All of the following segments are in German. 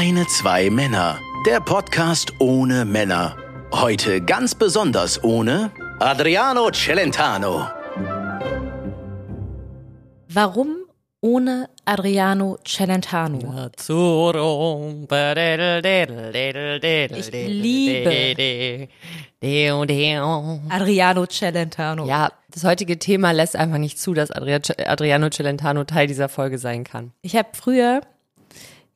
Keine zwei Männer. Der Podcast ohne Männer. Heute ganz besonders ohne Adriano Celentano. Warum ohne Adriano Celentano? Ich liebe Adriano Celentano. Ja, das heutige Thema lässt einfach nicht zu, dass Adria Adriano Celentano Teil dieser Folge sein kann. Ich habe früher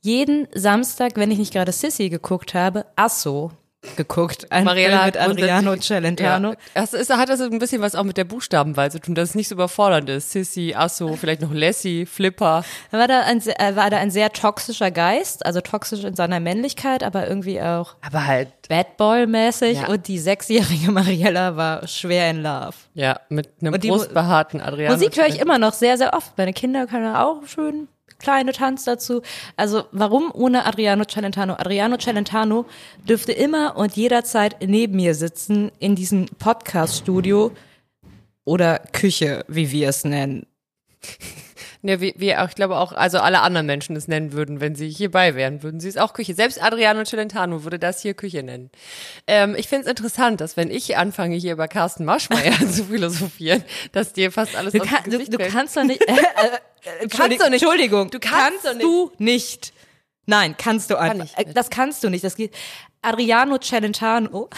jeden Samstag, wenn ich nicht gerade Sissy geguckt habe, Asso geguckt. Ein Mariella Film mit Adriano Celentano. Ja, das ist, hat das ein bisschen was auch mit der Buchstabenwahl zu tun, dass es nicht so überfordernd ist. Sissy, Asso, vielleicht noch Lassie, Flipper. Er war da ein, sehr- war da ein sehr toxischer Geist, also toxisch in seiner Männlichkeit, aber irgendwie auch Aber halt, Bad Boy-mäßig. Ja. Und die sechsjährige Mariella war schwer in Love. ja, mit einem brustbehaarten Adriano. Musik höre ich immer noch sehr, sehr oft. Meine Kinder können auch schön kleine Tanz dazu. Also warum ohne Adriano Celentano? Adriano Celentano dürfte immer und jederzeit neben mir sitzen in diesem Podcast-Studio oder Küche, wie wir es nennen. Ja, wie, wie auch, ich glaube auch, also alle anderen Menschen es nennen würden, wenn sie hierbei wären, würden sie es auch Küche. Selbst Adriano Celentano würde das hier Küche nennen. Ähm, ich finde es interessant, dass wenn ich anfange, hier über Carsten Maschmeyer zu philosophieren, dass dir fast alles Du, kann, du, du kannst doch nicht. Äh, äh, kannst doch nicht. Entschuldigung. Du kannst doch nicht. du nicht. Nein, kannst du einfach. nicht. Äh, das kannst du nicht. Das geht. Adriano Celentano.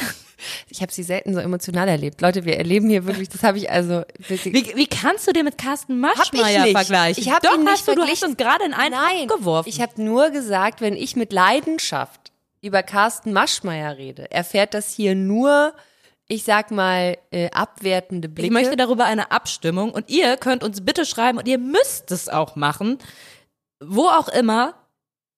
Ich habe sie selten so emotional erlebt. Leute, wir erleben hier wirklich, das habe ich also wirklich. Wie, wie kannst du den mit Carsten Maschmeyer vergleichen? Ich hab Doch, ihn nicht hast du, du hast uns gerade in einen Nein, geworfen. ich habe nur gesagt, wenn ich mit Leidenschaft über Carsten Maschmeyer rede, erfährt das hier nur, ich sag mal, äh, abwertende Blicke. Ich möchte darüber eine Abstimmung und ihr könnt uns bitte schreiben und ihr müsst es auch machen, wo auch immer,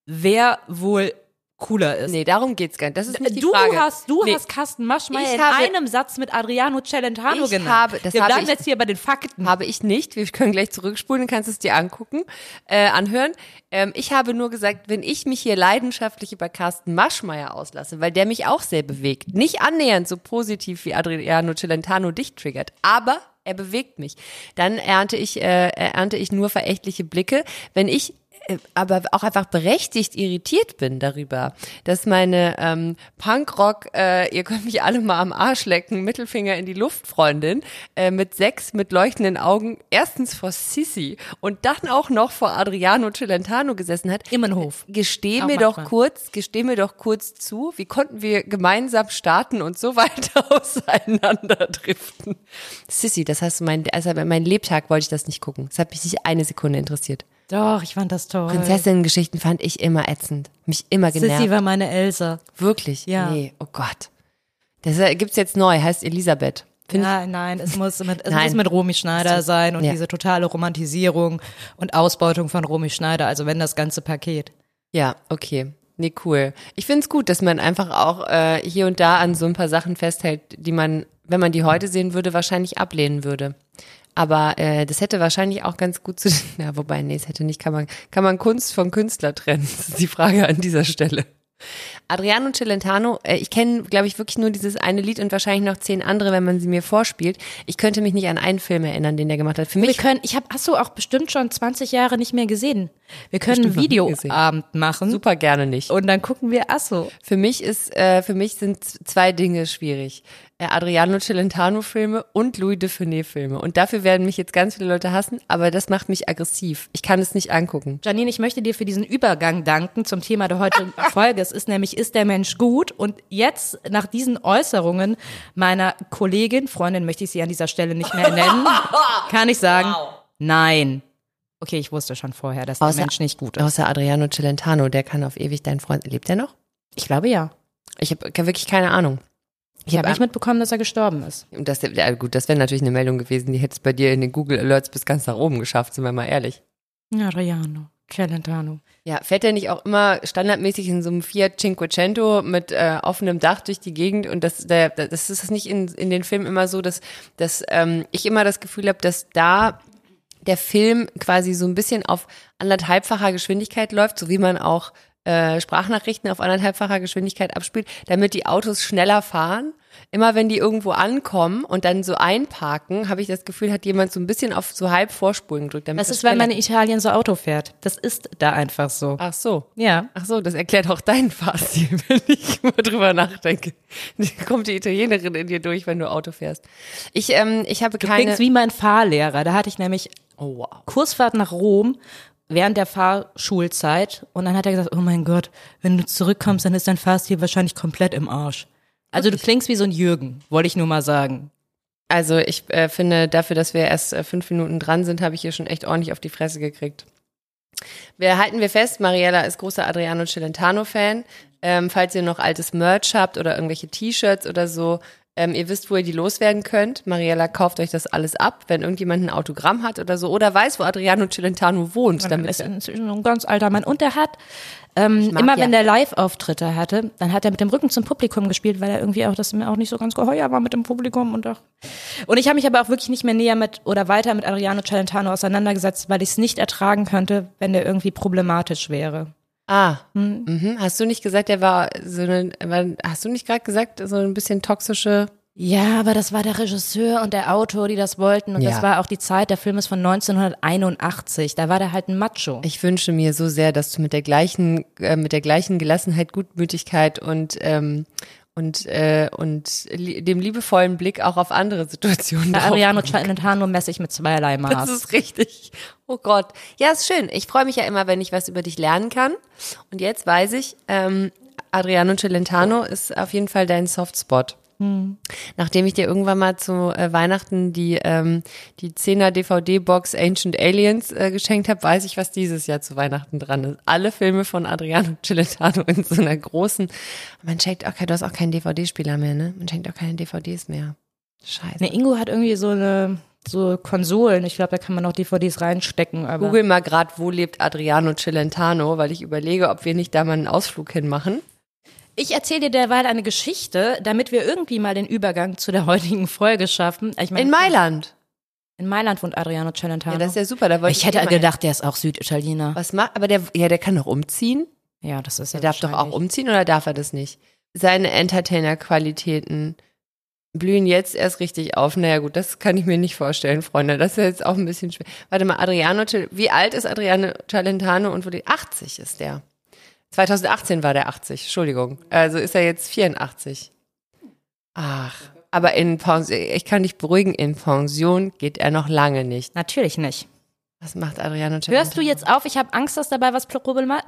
wer wohl cooler ist. nee, darum geht's gar nicht. Das ist nicht die du Frage. hast, du Nee. hast Carsten Maschmeyer Ich in habe- einem Satz mit Adriano Celentano Ich genannt. habe- das Wir habe bleiben ich- jetzt hier bei den Fakten. Habe ich nicht. Wir können gleich zurückspulen, dann kannst du es dir angucken, äh, anhören. Ähm, ich habe nur gesagt, wenn ich mich hier leidenschaftlich über Carsten Maschmeyer auslasse, weil der mich auch sehr bewegt, nicht annähernd so positiv wie Adriano Celentano dich triggert, aber er bewegt mich, dann ernte ich, äh, ernte ich nur verächtliche Blicke. Wenn ich aber auch einfach berechtigt irritiert bin darüber, dass meine ähm, Punkrock, äh, ihr könnt mich alle mal am Arsch lecken, Mittelfinger in die Luft, Freundin, äh, mit sechs mit leuchtenden Augen, erstens vor Sissi und dann auch noch vor Adriano Celentano gesessen hat. Immenhof. Gesteh Auch mir doch kurz, gesteh mir doch kurz zu, wie konnten wir gemeinsam starten und so weiter auseinanderdriften? Sissi, das heißt, mein, also mein Lebtag wollte ich das nicht gucken. Das hat mich nicht eine Sekunde interessiert. Doch, ich fand das toll. Prinzessinnen-Geschichten fand ich immer ätzend. Mich immer genervt. Sissy war meine Elsa. Wirklich? Ja. Nee, oh Gott. Das gibt's jetzt neu, heißt Elisabeth. Find Nein, nein, es muss mit, es Nein. muss mit Romy Schneider sein und Ja. diese totale Romantisierung und Ausbeutung von Romy Schneider, also wenn das ganze Paket. Ja, okay. Nee, cool. Ich find's gut, dass man einfach auch äh, hier und da an so ein paar Sachen festhält, die man, wenn man die heute sehen würde, wahrscheinlich ablehnen würde. Aber äh, das hätte wahrscheinlich auch ganz gut zu, ja, wobei, nee, es hätte nicht, kann man, kann man Kunst vom Künstler trennen? Das ist die Frage an dieser Stelle. Adriano Celentano, äh, ich kenne, glaube ich, wirklich nur dieses eine Lied und wahrscheinlich noch zehn andere, wenn man sie mir vorspielt. Ich könnte mich nicht an einen Film erinnern, den er gemacht hat. Für Wir mich können, ich habe, du auch bestimmt schon 20 Jahre nicht mehr gesehen. Wir können einen. Videoabend machen super gerne nicht. und dann gucken wir Asso. Für mich ist, äh, für mich sind zwei Dinge schwierig. Äh, Adriano Celentano Filme und Louis de Funès Filme. Und dafür werden mich jetzt ganz viele Leute hassen, aber das macht mich aggressiv. Ich kann es nicht angucken. Janine, ich möchte dir für diesen Übergang danken zum Thema der heutigen Folge. Es ist nämlich, ist der Mensch gut? Und jetzt, nach diesen Äußerungen meiner Kollegin, Freundin möchte ich sie an dieser Stelle nicht mehr nennen, kann ich sagen, nein. Okay, ich wusste schon vorher, dass der Außer- Mensch nicht gut ist. Außer Adriano Celentano, der kann auf ewig dein Freund. Lebt er noch? Ich glaube ja. Ich habe wirklich keine Ahnung. Ich habe nicht mitbekommen, dass er gestorben ist. Das, ja, gut, das wäre natürlich eine Meldung gewesen, die hätte es bei dir in den Google Alerts bis ganz nach oben geschafft, sind wir mal ehrlich. Adriano Celentano. Ja, fährt er nicht auch immer standardmäßig in so einem Fiat Cinquecento mit äh, offenem Dach durch die Gegend und das, der, das ist das nicht in, in den Filmen immer so, dass, dass ähm, ich immer das Gefühl habe, dass da der Film quasi so ein bisschen auf anderthalbfacher Geschwindigkeit läuft, so wie man auch äh, Sprachnachrichten auf anderthalbfacher Geschwindigkeit abspielt, damit die Autos schneller fahren Immer wenn die irgendwo ankommen und dann so einparken, habe ich das Gefühl, hat jemand so ein bisschen auf so halb Vorspulen gedrückt. damit Das ist, weil man in Italien so Auto fährt. Das ist da einfach so. Ach so. Ja. Ach so, das erklärt auch deinen Fahrstil, wenn ich mal drüber nachdenke. Kommt die Italienerin in dir durch, wenn du Auto fährst. Ich, ähm, ich habe Du keine. klingst wie mein Fahrlehrer. Da hatte ich nämlich oh wow. Kursfahrt nach Rom während der Fahrschulzeit und dann hat er gesagt, oh mein Gott, wenn du zurückkommst, dann ist dein Fahrstil wahrscheinlich komplett im Arsch. Also du klingst wie so ein Jürgen, wollte ich nur mal sagen. Also ich äh, finde, dafür, dass wir erst äh, fünf Minuten dran sind, habe ich hier schon echt ordentlich auf die Fresse gekriegt. Wir halten wir fest, Mariella ist großer Adriano Celentano-Fan. Ähm, falls ihr noch altes Merch habt oder irgendwelche T-Shirts oder so, ähm, ihr wisst, wo ihr die loswerden könnt. Mariella kauft euch das alles ab, wenn irgendjemand ein Autogramm hat oder so oder weiß, wo Adriano Celentano wohnt. Damit Damit ist inzwischen ein ganz alter Mann. Und der hat, ähm, mag immer ja- wenn der Live-Auftritte hatte, dann hat er mit dem Rücken zum Publikum gespielt, weil er irgendwie auch, das mir auch nicht so ganz geheuer war mit dem Publikum und auch. Und ich habe mich aber auch wirklich nicht mehr näher mit oder weiter mit Adriano Celentano auseinandergesetzt, weil ich es nicht ertragen könnte, wenn der irgendwie problematisch wäre. Ah, mhm. hast du nicht gesagt, der war so eine, war- hast du nicht gerade gesagt, so ein bisschen toxische Ja, aber das war der Regisseur und der Autor, die das wollten. Und Ja. das war auch die Zeit, der Film ist von 1981. Da war der halt ein Macho. Ich wünsche mir so sehr, dass du mit der gleichen, äh, mit der gleichen Gelassenheit, Gutmütigkeit und ähm, und äh, und li dem liebevollen Blick auch auf andere Situationen. Drauf Ariano Celentano messe ich mit zweierlei Das Maß. ist richtig. Oh Gott. Ja, ist schön. Ich freue mich ja immer, wenn ich was über dich lernen kann. Und jetzt weiß ich, ähm, Adriano Celentano ist auf jeden Fall dein Softspot. Nachdem ich dir irgendwann mal zu äh, Weihnachten die ähm, die 10er DVD-Box Ancient Aliens äh, geschenkt habe, weiß ich, was dieses Jahr zu Weihnachten dran ist. Alle Filme von Adriano Celentano in so einer großen. Man schenkt auch, kein- du hast auch keinen DVD-Spieler mehr, ne? Man schenkt auch keine DVDs mehr. Scheiße. Ne, Ingo hat irgendwie so eine so Konsolen. Ich glaube, da kann man auch DVDs reinstecken. Aber Google mal gerade, wo lebt Adriano Celentano, weil ich überlege, ob wir nicht da mal einen Ausflug hinmachen. Ich erzähle dir derweil eine Geschichte, damit wir irgendwie mal den Übergang zu der heutigen Folge schaffen. Ich meine, In Mailand. in Mailand wohnt Adriano Celentano. Ja, das ist ja super. Da wollte ich hätte gedacht, der ist auch Süditaliener. Was macht, aber der, ja, der kann doch umziehen. Ja, das ist ja Der darf doch auch umziehen oder darf er das nicht? Seine Entertainer-Qualitäten blühen jetzt erst richtig auf. Naja, gut, das kann ich mir nicht vorstellen, Freunde. Das ist jetzt auch ein bisschen schwer. Warte mal, Adriano, wie alt ist Adriano Celentano und wo die 80 ist der? 2018 war der 80, Entschuldigung. Also ist er jetzt 84. Ach, aber in Pension, ich kann dich beruhigen, in Pension geht er noch lange nicht. Natürlich nicht. Was macht Adriano Celentano? Hörst du jetzt auf? Ich habe Angst, dass dabei was, Problema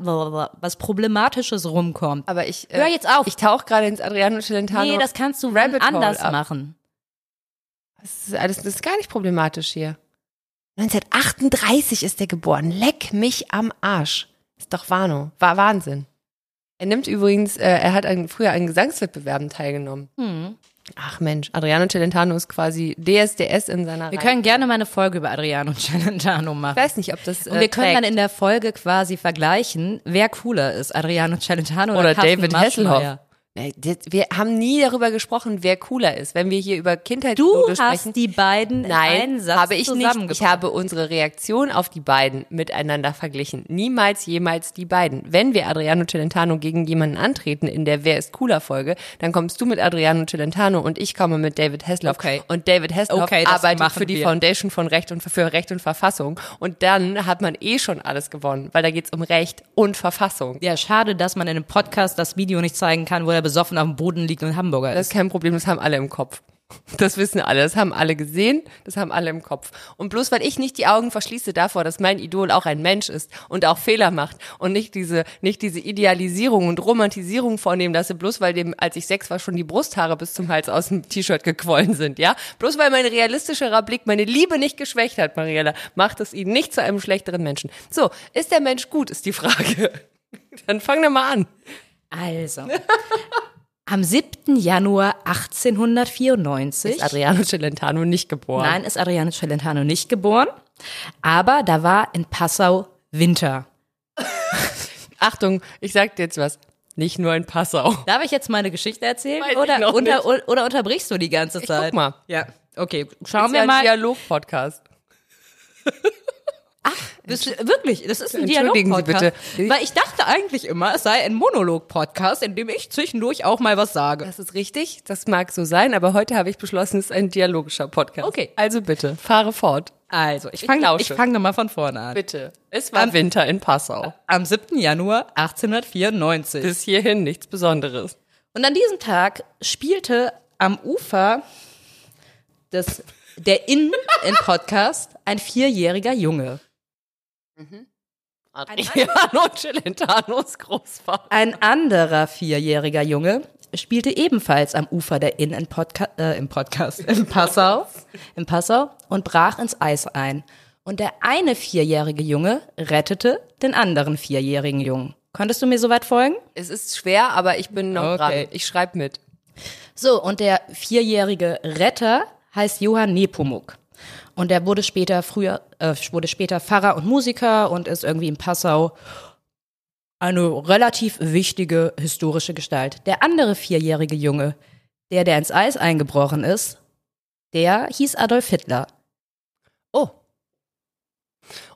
was Problematisches rumkommt. Aber ich, äh, Hör jetzt auf. Ich tauche gerade ins Adriano Celentano. nee, das kannst du Rabbit Hole anders ab. machen. Das ist alles, das ist gar nicht problematisch hier. 1938 ist er geboren. Leck mich am Arsch. Ist doch Wano. War Wahnsinn. Er nimmt übrigens, äh, er hat an, früher an Gesangswettbewerben teilgenommen. Hm. Ach Mensch, Adriano Celentano ist quasi DSDS in seiner Wir Reihe. können gerne mal eine Folge über Adriano Celentano Ich machen. weiß nicht, ob das. Äh, Und wir können dann trägt. in der Folge quasi vergleichen, wer cooler ist, Adriano Celentano oder, oder David. Hasselhoff. Das- Wir haben nie darüber gesprochen, wer cooler ist. Wenn wir hier über Du Kindheitsfotos hast sprechen. die beiden in Nein, einen Satz habe ich nicht. Ich habe unsere Reaktion auf die beiden miteinander verglichen. Niemals jemals die beiden. Wenn wir Adriano Celentano gegen jemanden antreten in der Wer ist cooler Folge, dann kommst du mit Adriano Celentano und ich komme mit David Hasselhoff. Okay. Und David Hasselhoff Okay, arbeitet für die wir. Foundation von Recht und für Recht und Verfassung. Und dann hat man eh schon alles gewonnen, weil da geht's um Recht und Verfassung. ja, schade, dass man in einem Podcast das Video nicht zeigen kann, wo er besoffen auf dem Boden liegt und Hamburger Das ist. ist kein Problem, das haben alle im Kopf. Das wissen alle, das haben alle gesehen, das haben alle im Kopf. Und bloß weil ich nicht die Augen verschließe davor, dass mein Idol auch ein Mensch ist und auch Fehler macht und nicht diese, nicht diese Idealisierung und Romantisierung vornehmen lasse, bloß weil dem, als ich sechs war, schon die Brusthaare bis zum Hals aus dem T-Shirt gequollen sind, ja? Bloß weil mein realistischerer Blick meine Liebe nicht geschwächt hat, Mariella, macht es ihn nicht zu einem schlechteren Menschen. So, ist der Mensch gut, ist die Frage. Dann fang doch mal an. Also, am 7. Januar 1894 Ist Adriano Celentano nicht geboren? Nein, ist Adriano Celentano nicht geboren. Aber da war in Passau Winter. Achtung, ich sag dir jetzt was. Nicht nur in Passau. Darf ich jetzt meine Geschichte erzählen? Weiß ich Oder, unter, oder unterbrichst du die ganze Ich Zeit? guck mal. Ja, okay. Schauen wir ja ein mal. Dialog-Podcast. Das, wirklich, das ist ein Dialog-Podcast. bitte. Weil ich dachte eigentlich immer, es sei ein Monolog-Podcast, in dem ich zwischendurch auch mal was sage. Das ist richtig, das mag so sein, aber heute habe ich beschlossen, es ist ein dialogischer Podcast. Okay. Also bitte, fahre fort. Also, ich fange ich fang mal von vorne an. Bitte. Es war Winter in Passau. Am 7. Januar 1894. Bis hierhin nichts Besonderes. Und an diesem Tag spielte am Ufer des, der Inn im Podcast ein vierjähriger Junge. Adriano Celentanos Großvater. Ein anderer vierjähriger Junge spielte ebenfalls am Ufer der Inn in Podca äh, im Podcast in Passau, in Passau und brach ins Eis ein. Und der eine vierjährige Junge rettete den anderen vierjährigen Jungen. Konntest du mir soweit folgen? Es ist schwer, aber ich bin noch Okay. dran. Ich schreibe mit. So, und der vierjährige Retter heißt Johann Nepomuk. Und er wurde später früher, äh, wurde später Pfarrer und Musiker und ist irgendwie in Passau eine relativ wichtige historische Gestalt. Der andere vierjährige Junge, der, der ins Eis eingebrochen ist, der hieß Adolf Hitler. Oh.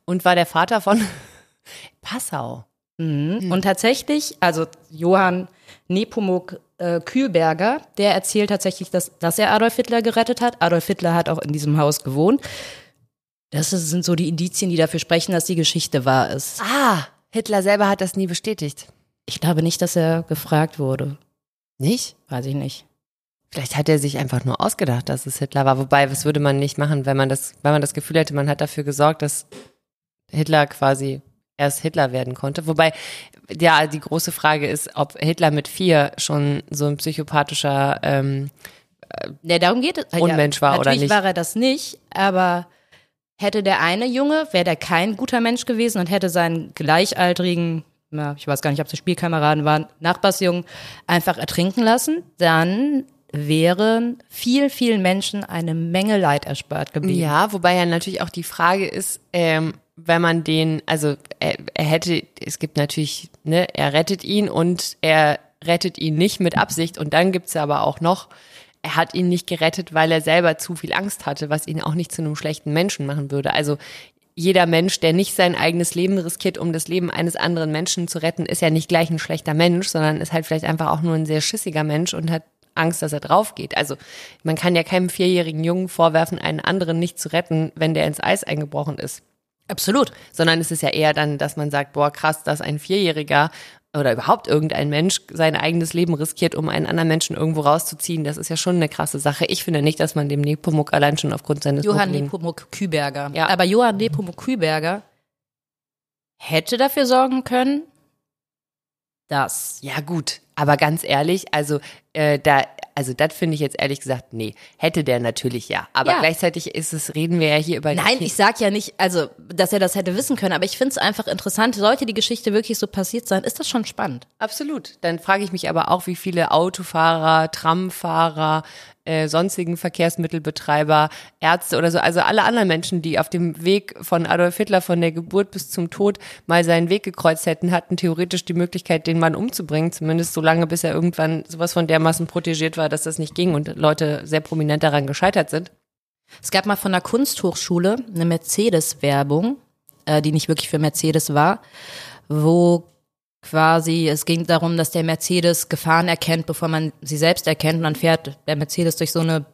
Und war der Vater von Passau. Mhm. Und tatsächlich, also Johann Nepomuk äh, Kühlberger, der erzählt tatsächlich, dass, dass er Adolf Hitler gerettet hat. Adolf Hitler hat auch in diesem Haus gewohnt. Das ist- sind so die Indizien, die dafür sprechen, dass die Geschichte wahr ist. Ah, Hitler selber hat das nie bestätigt. Ich glaube nicht, dass er gefragt wurde. Nicht? Weiß ich nicht. Vielleicht hat er sich einfach nur ausgedacht, dass es Hitler war. Wobei, was würde man nicht machen, wenn man das, wenn man das Gefühl hätte, man hat dafür gesorgt, dass Hitler quasi erst Hitler werden konnte. Wobei, ja, die große Frage ist, ob Hitler mit vier schon so ein psychopathischer, ähm, Ne, darum geht es. Unmensch war oder natürlich nicht. war er das nicht, aber hätte der eine Junge, wäre der kein guter Mensch gewesen und hätte seinen gleichaltrigen, na, ich weiß gar nicht, ob sie Spielkameraden waren, Nachbarsjungen einfach ertrinken lassen, dann wären viel, vielen Menschen eine Menge Leid erspart geblieben. Ja, wobei ja natürlich auch die Frage ist, ähm, wenn man den, also er, er hätte, es gibt natürlich, ne, er rettet ihn und er rettet ihn nicht mit Absicht und dann gibt's aber auch noch, er hat ihn nicht gerettet, weil er selber zu viel Angst hatte, was ihn auch nicht zu einem schlechten Menschen machen würde. Also jeder Mensch, der nicht sein eigenes Leben riskiert, um das Leben eines anderen Menschen zu retten, ist ja nicht gleich ein schlechter Mensch, sondern ist halt vielleicht einfach auch nur ein sehr schissiger Mensch und hat Angst, dass er drauf geht. Also man kann ja keinem vierjährigen Jungen vorwerfen, einen anderen nicht zu retten, wenn der ins Eis eingebrochen ist. Absolut. Sondern es ist ja eher dann, dass man sagt, boah, krass, dass ein Vierjähriger oder überhaupt irgendein Mensch sein eigenes Leben riskiert, um einen anderen Menschen irgendwo rauszuziehen. Das ist ja schon eine krasse Sache. Ich finde nicht, dass man dem Nepomuk allein schon aufgrund seines Johann Nepomuk Küberger. Ja. Aber Johann Nepomuk Küberger hätte dafür sorgen können, dass Ja, gut. Aber ganz ehrlich, also äh, da, also das finde ich jetzt ehrlich gesagt, nee. Hätte der natürlich ja. Aber Ja. gleichzeitig ist es, reden wir ja hier über Nein, ich sag ja nicht, also, dass er das hätte wissen können, aber ich finde es einfach interessant. Sollte die Geschichte wirklich so passiert sein, ist das schon spannend. Absolut. Dann frage ich mich aber auch, wie viele Autofahrer, Tramfahrer, äh, sonstigen Verkehrsmittelbetreiber, Ärzte oder so, also alle anderen Menschen, die auf dem Weg von Adolf Hitler von der Geburt bis zum Tod mal seinen Weg gekreuzt hätten, hatten theoretisch die Möglichkeit, den Mann umzubringen, zumindest so lange, bis er irgendwann sowas von dermaßen protegiert war, dass das nicht ging und Leute sehr prominent daran gescheitert sind. Es gab mal von der Kunsthochschule eine Mercedes-Werbung, äh, die nicht wirklich für Mercedes war, wo quasi es ging darum, dass der Mercedes Gefahren erkennt, bevor man sie selbst erkennt. Und dann fährt der Mercedes durch so eine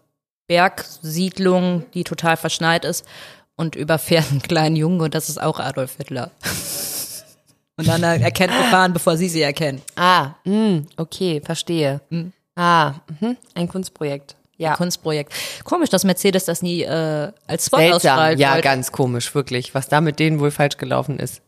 Bergsiedlung, die total verschneit ist und überfährt einen kleinen Jungen und das ist auch Adolf Hitler. Und dann er- erkennt Gefahren, bevor sie sie erkennen. Ah, mh, okay, verstehe. Ah, mhm, ein Kunstprojekt. Ja. Kunstprojekt. Komisch, dass Mercedes das nie äh, als Spot ausstrahlt. ja, wollte. ganz komisch, wirklich, was da mit denen wohl falsch gelaufen ist.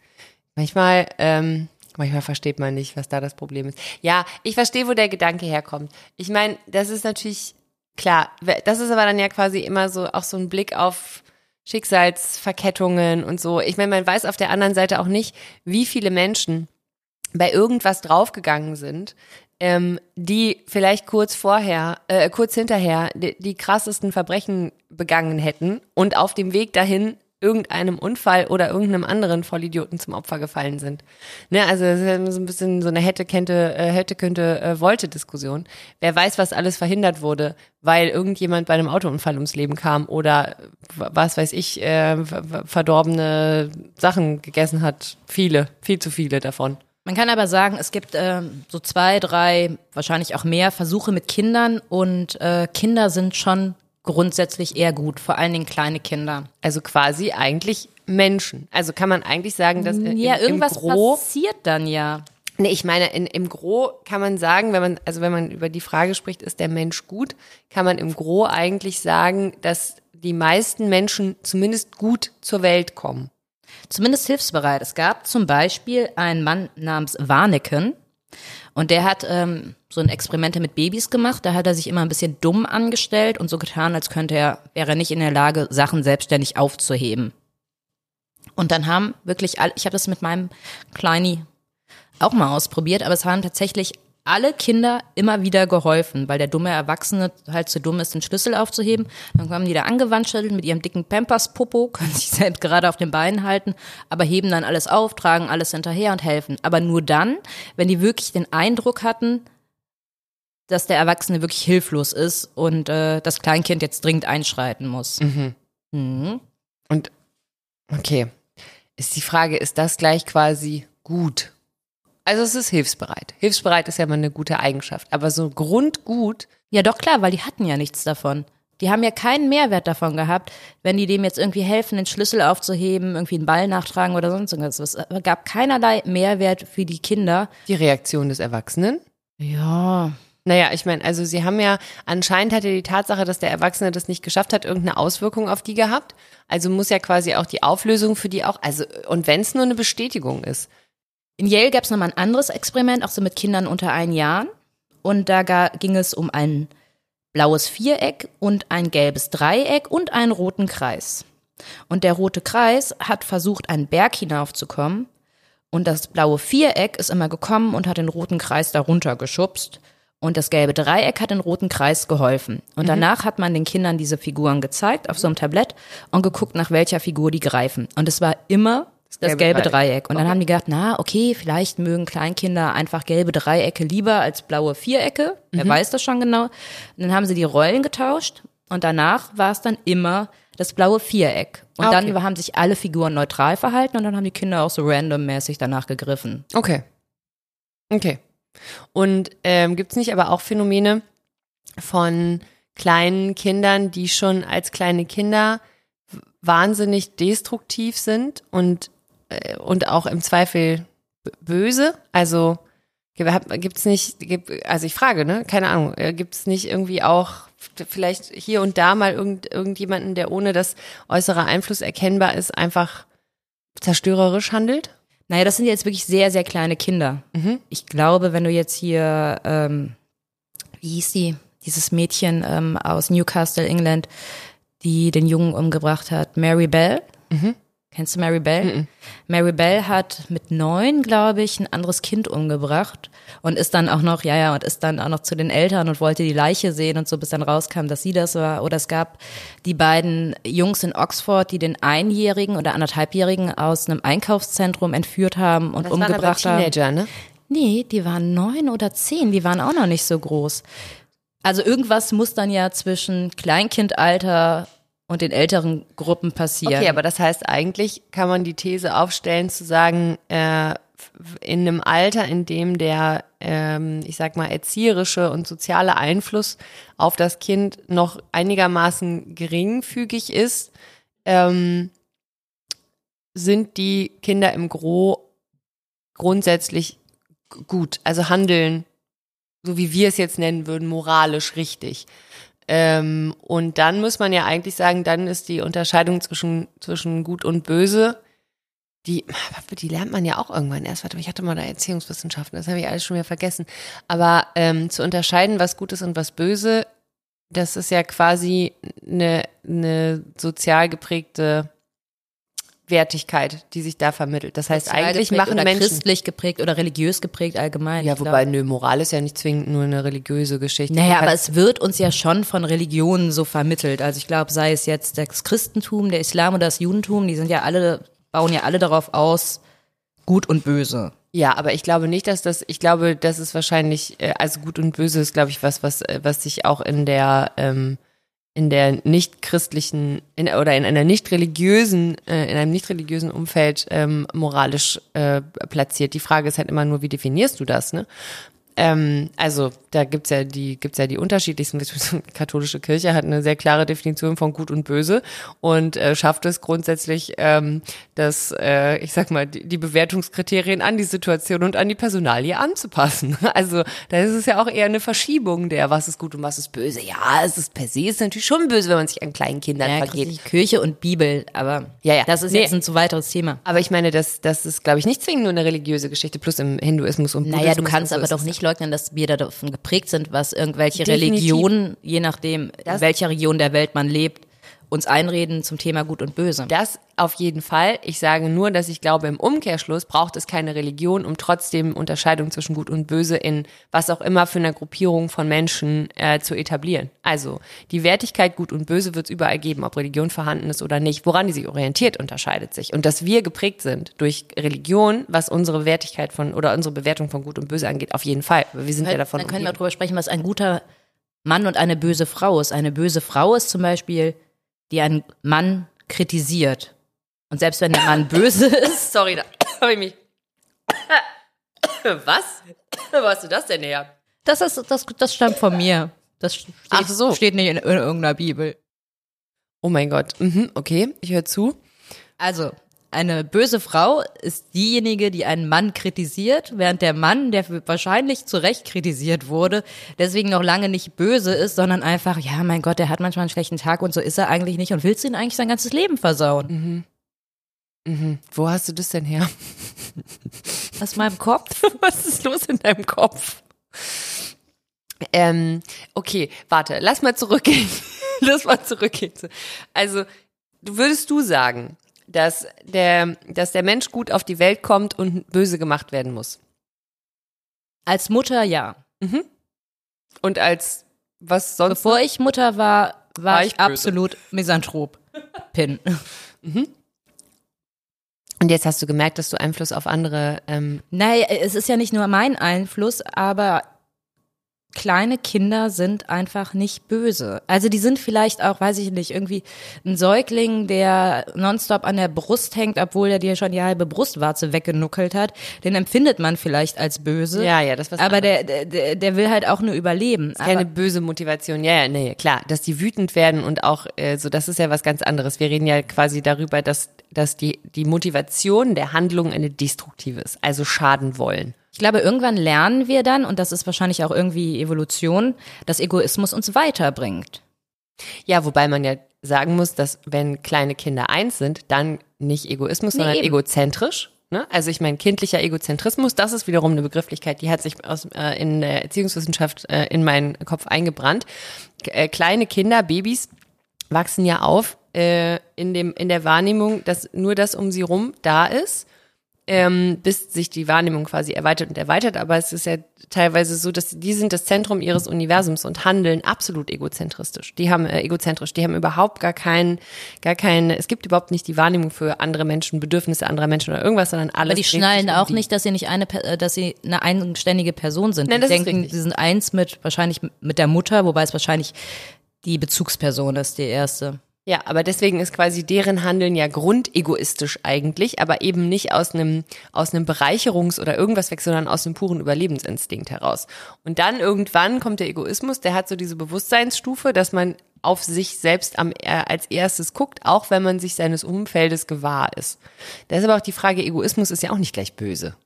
Manchmal, ähm, manchmal versteht man nicht, was da das Problem ist. Ja, ich verstehe, wo der Gedanke herkommt. Ich meine, das ist natürlich klar. Das ist aber dann ja quasi immer so auch so ein Blick auf Schicksalsverkettungen und so. Ich meine, man weiß auf der anderen Seite auch nicht, wie viele Menschen bei irgendwas draufgegangen sind, ähm, die vielleicht kurz vorher, äh, kurz hinterher die, die krassesten Verbrechen begangen hätten und auf dem Weg dahin irgendeinem Unfall oder irgendeinem anderen Vollidioten zum Opfer gefallen sind. Ne, also das ist so ein bisschen so eine hätte, könnte, äh, hätte, könnte, äh, wollte Diskussion. Wer weiß, was alles verhindert wurde, weil irgendjemand bei einem Autounfall ums Leben kam oder was weiß ich, äh, verdorbene Sachen gegessen hat. Viele, viel zu viele davon. Man kann aber sagen, es gibt äh, so zwei, drei, wahrscheinlich auch mehr Versuche mit Kindern und äh, Kinder sind schon grundsätzlich eher gut, vor allen Dingen kleine Kinder. Also quasi eigentlich Menschen. Also kann man eigentlich sagen, dass im, Ja, irgendwas im Gro passiert dann ja. Nee, ich meine, in, im Gro kann man sagen, wenn man, also wenn man über die Frage spricht, ist der Mensch gut, kann man im Gro eigentlich sagen, dass die meisten Menschen zumindest gut zur Welt kommen. Zumindest hilfsbereit. Es gab zum Beispiel einen Mann namens Warneken und der hat ähm, so ein Experimente mit Babys gemacht. Da hat er sich immer ein bisschen dumm angestellt und so getan, als könnte er, wäre er nicht in der Lage, Sachen selbstständig aufzuheben. Und dann haben wirklich alle, ich habe das mit meinem Kleini auch mal ausprobiert, aber es haben tatsächlich alle Kinder immer wieder geholfen, weil der dumme Erwachsene halt zu dumm ist, den Schlüssel aufzuheben. Dann kommen die da angewandschelt mit ihrem dicken Pampers-Popo, können sich selbst gerade auf den Beinen halten, aber heben dann alles auf, tragen alles hinterher und helfen. Aber nur dann, wenn die wirklich den Eindruck hatten, dass der Erwachsene wirklich hilflos ist und äh, das Kleinkind jetzt dringend einschreiten muss. Mhm. Und okay, ist die Frage, ist das gleich quasi gut? Also es ist hilfsbereit. Hilfsbereit ist ja mal eine gute Eigenschaft, aber so grundgut, Ja, doch klar, weil die hatten ja nichts davon. Die haben ja keinen Mehrwert davon gehabt, wenn die dem jetzt irgendwie helfen, den Schlüssel aufzuheben, irgendwie einen Ball nachtragen oder sonst irgendwas. Es gab keinerlei Mehrwert für die Kinder. die Reaktion des Erwachsenen. Ja. Naja, ich meine, also sie haben ja, anscheinend hatte die Tatsache, dass der Erwachsene das nicht geschafft hat, irgendeine Auswirkung auf die gehabt. Also muss ja quasi auch die Auflösung für die auch, also, und wenn es nur eine Bestätigung ist. In Yale gab es nochmal ein anderes Experiment, auch so mit Kindern unter ein Jahren. Und da ging es um ein blaues Viereck und ein gelbes Dreieck und einen roten Kreis. Und der rote Kreis hat versucht, einen Berg hinaufzukommen. Und das blaue Viereck ist immer gekommen und hat den roten Kreis darunter geschubst. Und das gelbe Dreieck hat den roten Kreis geholfen. Und danach hat man den Kindern diese Figuren gezeigt auf so einem Tablett und geguckt, nach welcher Figur die greifen. Und es war immer das gelbe gelbe, Dreieck. Dreieck. Und dann Okay. haben die gedacht, na, okay, vielleicht mögen Kleinkinder einfach gelbe Dreiecke lieber als blaue Vierecke. Wer weiß das schon genau. Und dann haben sie die Rollen getauscht und danach war es dann immer das blaue Viereck. Und Ah, dann okay. haben sich alle Figuren neutral verhalten und dann haben die Kinder auch so randommäßig danach gegriffen. Okay. Okay. Und ähm, gibt es nicht aber auch Phänomene von kleinen Kindern, die schon als kleine Kinder wahnsinnig destruktiv sind und, und auch im Zweifel böse? Also gibt es nicht, also ich frage, ne? Keine Ahnung, gibt es nicht irgendwie auch vielleicht hier und da mal irgend, irgendjemanden, der ohne dass äußerer Einfluss erkennbar ist, einfach zerstörerisch handelt? Naja, das sind jetzt wirklich sehr, sehr kleine Kinder. Mhm. Ich glaube, wenn du jetzt hier, ähm, wie hieß die, dieses Mädchen ähm, aus Newcastle, England, die den Jungen umgebracht hat, Mary Bell. Kennst du Mary Bell? Mary Bell hat mit neun, glaube ich, ein anderes Kind umgebracht und ist dann auch noch, ja, ja, und ist dann auch noch zu den Eltern und wollte die Leiche sehen und so, bis dann rauskam, dass sie das war. Oder es gab die beiden Jungs in Oxford, die den Einjährigen oder anderthalbjährigen aus einem Einkaufszentrum entführt haben und Das waren aber umgebracht haben. Teenager, ne? Nee, die waren neun oder zehn, die waren auch noch nicht so groß. Also irgendwas muss dann ja zwischen Kleinkindalter und den älteren Gruppen passieren. Okay, aber das heißt, eigentlich kann man die These aufstellen, zu sagen, äh, in einem Alter, in dem der, ähm, ich sag mal, erzieherische und soziale Einfluss auf das Kind noch einigermaßen geringfügig ist, ähm, sind die Kinder im Gro grundsätzlich gut, also handeln, so wie wir es jetzt nennen würden, moralisch richtig. Ähm, und dann muss man ja eigentlich sagen, dann ist die Unterscheidung zwischen, zwischen gut und böse, die, die lernt man ja auch irgendwann erst. Warte ich hatte mal da Erziehungswissenschaften, das habe ich alles schon wieder vergessen. Aber ähm, zu unterscheiden, was gut ist und was böse, das ist ja quasi eine, eine sozial geprägte Wertigkeit, die sich da vermittelt. Das heißt, eigentlich machen oder Menschen. christlich geprägt oder religiös geprägt allgemein. Ja, wobei, nö, Moral ist ja nicht zwingend nur eine religiöse Geschichte. Naja, aber es wird uns ja schon von Religionen so vermittelt. Also ich glaube, sei es jetzt das Christentum, der Islam oder das Judentum, die sind ja alle, bauen ja alle darauf aus, gut und böse. Ja, aber ich glaube nicht, dass das, ich glaube, das ist wahrscheinlich, äh, also gut und böse ist, glaube ich, was, was, äh, was sich auch in der, ähm, in der nicht christlichen in, oder in einer nicht religiösen, äh, in einem nicht religiösen Umfeld ähm, moralisch äh, platziert. Die Frage ist halt immer nur, wie definierst du das, ne? Ähm, also da gibt's ja die gibt's ja die unterschiedlichsten. Die katholische Kirche hat eine sehr klare Definition von Gut und Böse und äh, schafft es grundsätzlich, ähm, dass äh, ich sag mal die, die Bewertungskriterien an die Situation und an die Personalie anzupassen. Also da ist es ja auch eher eine Verschiebung der, was ist gut und was ist böse. Ja, es ist per se ist natürlich schon böse, wenn man sich an kleinen Kindern Ja, vergeht. Kirche und Bibel, aber Ja, ja. das ist Nee. jetzt ein zu weiteres Thema. Aber ich meine, das, das ist, glaube ich, nicht zwingend nur eine religiöse Geschichte, plus im Hinduismus und Naja, du Buddhismus kannst aber doch es nicht leugnen, dass wir da davon geprägt sind, was irgendwelche Definitiv. Religionen, je nachdem, in Das- welcher Region der Welt man lebt, uns einreden zum Thema Gut und Böse. Das auf jeden Fall. Ich sage nur, dass ich glaube, im Umkehrschluss braucht es keine Religion, um trotzdem Unterscheidung zwischen Gut und Böse in was auch immer für eine Gruppierung von Menschen äh, zu etablieren. Also die Wertigkeit Gut und Böse wird es überall geben, ob Religion vorhanden ist oder nicht. Woran die sich orientiert, unterscheidet sich. Und dass wir geprägt sind durch Religion, was unsere Wertigkeit von oder unsere Bewertung von Gut und Böse angeht, auf jeden Fall. Wir sind ja davon Dann können wir umgeben. darüber sprechen, was ein guter Mann und eine böse Frau ist. Eine böse Frau ist zum Beispiel, die einen Mann kritisiert. Und selbst wenn der Mann böse ist, Sorry, da habe ich mich. Was? Wo hast du das denn her? das, ist, das, das stammt von mir. Das steht, Ach so. steht nicht in, in irgendeiner Bibel. Oh mein Gott. Mhm, okay, ich höre zu. Also, eine böse Frau ist diejenige, die einen Mann kritisiert, während der Mann, der wahrscheinlich zu Recht kritisiert wurde, deswegen noch lange nicht böse ist, sondern einfach, ja, mein Gott, der hat manchmal einen schlechten Tag und so ist er eigentlich nicht und willst du ihn eigentlich sein ganzes Leben versauen? Mhm. Wo hast du das denn her? Aus meinem Kopf. Was ist los in deinem Kopf? Ähm, okay, warte, lass mal zurückgehen. lass mal zurückgehen. Also, würdest du sagen, dass der, dass der Mensch gut auf die Welt kommt und böse gemacht werden muss? Als Mutter ja. Und als was sonst? Bevor ich Mutter war, war, War ich, ich absolut Misanthrop. Pin. Und jetzt hast du gemerkt, dass du Einfluss auf andere ähm, Naja, es ist ja nicht nur mein Einfluss, aber kleine Kinder sind einfach nicht böse. Also die sind vielleicht auch, weiß ich nicht, irgendwie ein Säugling, der nonstop an der Brust hängt, obwohl er dir schon die halbe Brustwarze weggenuckelt hat. Den empfindet man vielleicht als böse. Ja, ja, das ist was Aber der, der, der will halt auch nur überleben. keine Aber, böse Motivation. Ja, ja, nee, klar, dass die wütend werden und auch äh, so, das ist ja was ganz anderes. Wir reden ja quasi darüber, dass dass die die Motivation der Handlung eine destruktive ist, also schaden wollen. Ich glaube, irgendwann lernen wir dann, und das ist wahrscheinlich auch irgendwie Evolution, dass Egoismus uns weiterbringt. Ja, wobei man ja sagen muss, dass wenn kleine Kinder eins sind, dann nicht Egoismus, Nee, sondern eben. egozentrisch. Ne? Also ich meine, kindlicher Egozentrismus, das ist wiederum eine Begrifflichkeit, die hat sich aus, äh, in der Erziehungswissenschaft äh, in meinen Kopf eingebrannt. Äh, kleine Kinder, Babys, wachsen ja auf äh, in, dem, in der Wahrnehmung, dass nur das um sie rum da ist, ähm, bis sich die Wahrnehmung quasi erweitert und erweitert. Aber es ist ja teilweise so, dass die sind das Zentrum ihres Universums und handeln absolut egozentristisch. Die haben äh, egozentrisch, die haben überhaupt gar keinen, gar keinen, es gibt überhaupt nicht die Wahrnehmung für andere Menschen, Bedürfnisse anderer Menschen oder irgendwas, sondern alles. Aber die schnallen um auch die. nicht, dass sie nicht eine, äh, dass sie eine eigenständige Person sind. Nein, die das denken, sie sind eins mit, wahrscheinlich mit der Mutter, wobei es wahrscheinlich die Bezugsperson ist, die erste. Ja, aber deswegen ist quasi deren Handeln ja grundegoistisch eigentlich, aber eben nicht aus einem aus einem Bereicherungs- oder irgendwas weg, sondern aus einem puren Überlebensinstinkt heraus. Und dann irgendwann kommt der Egoismus, der hat so diese Bewusstseinsstufe, dass man auf sich selbst am, äh, als erstes guckt, auch wenn man sich seines Umfeldes gewahr ist. Da ist aber auch die Frage, Egoismus ist ja auch nicht gleich böse.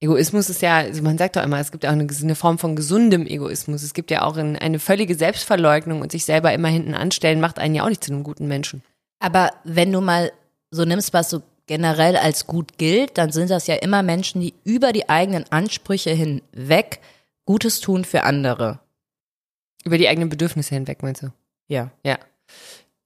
Egoismus ist ja, also man sagt doch immer, es gibt auch eine, eine Form von gesundem Egoismus. Es gibt ja auch ein, eine völlige Selbstverleugnung und sich selber immer hinten anstellen, macht einen ja auch nicht zu einem guten Menschen. Aber wenn du mal so nimmst, was so generell als gut gilt, dann sind das ja immer Menschen, die über die eigenen Ansprüche hinweg Gutes tun für andere. Über die eigenen Bedürfnisse hinweg, meinst du? Ja. Ja.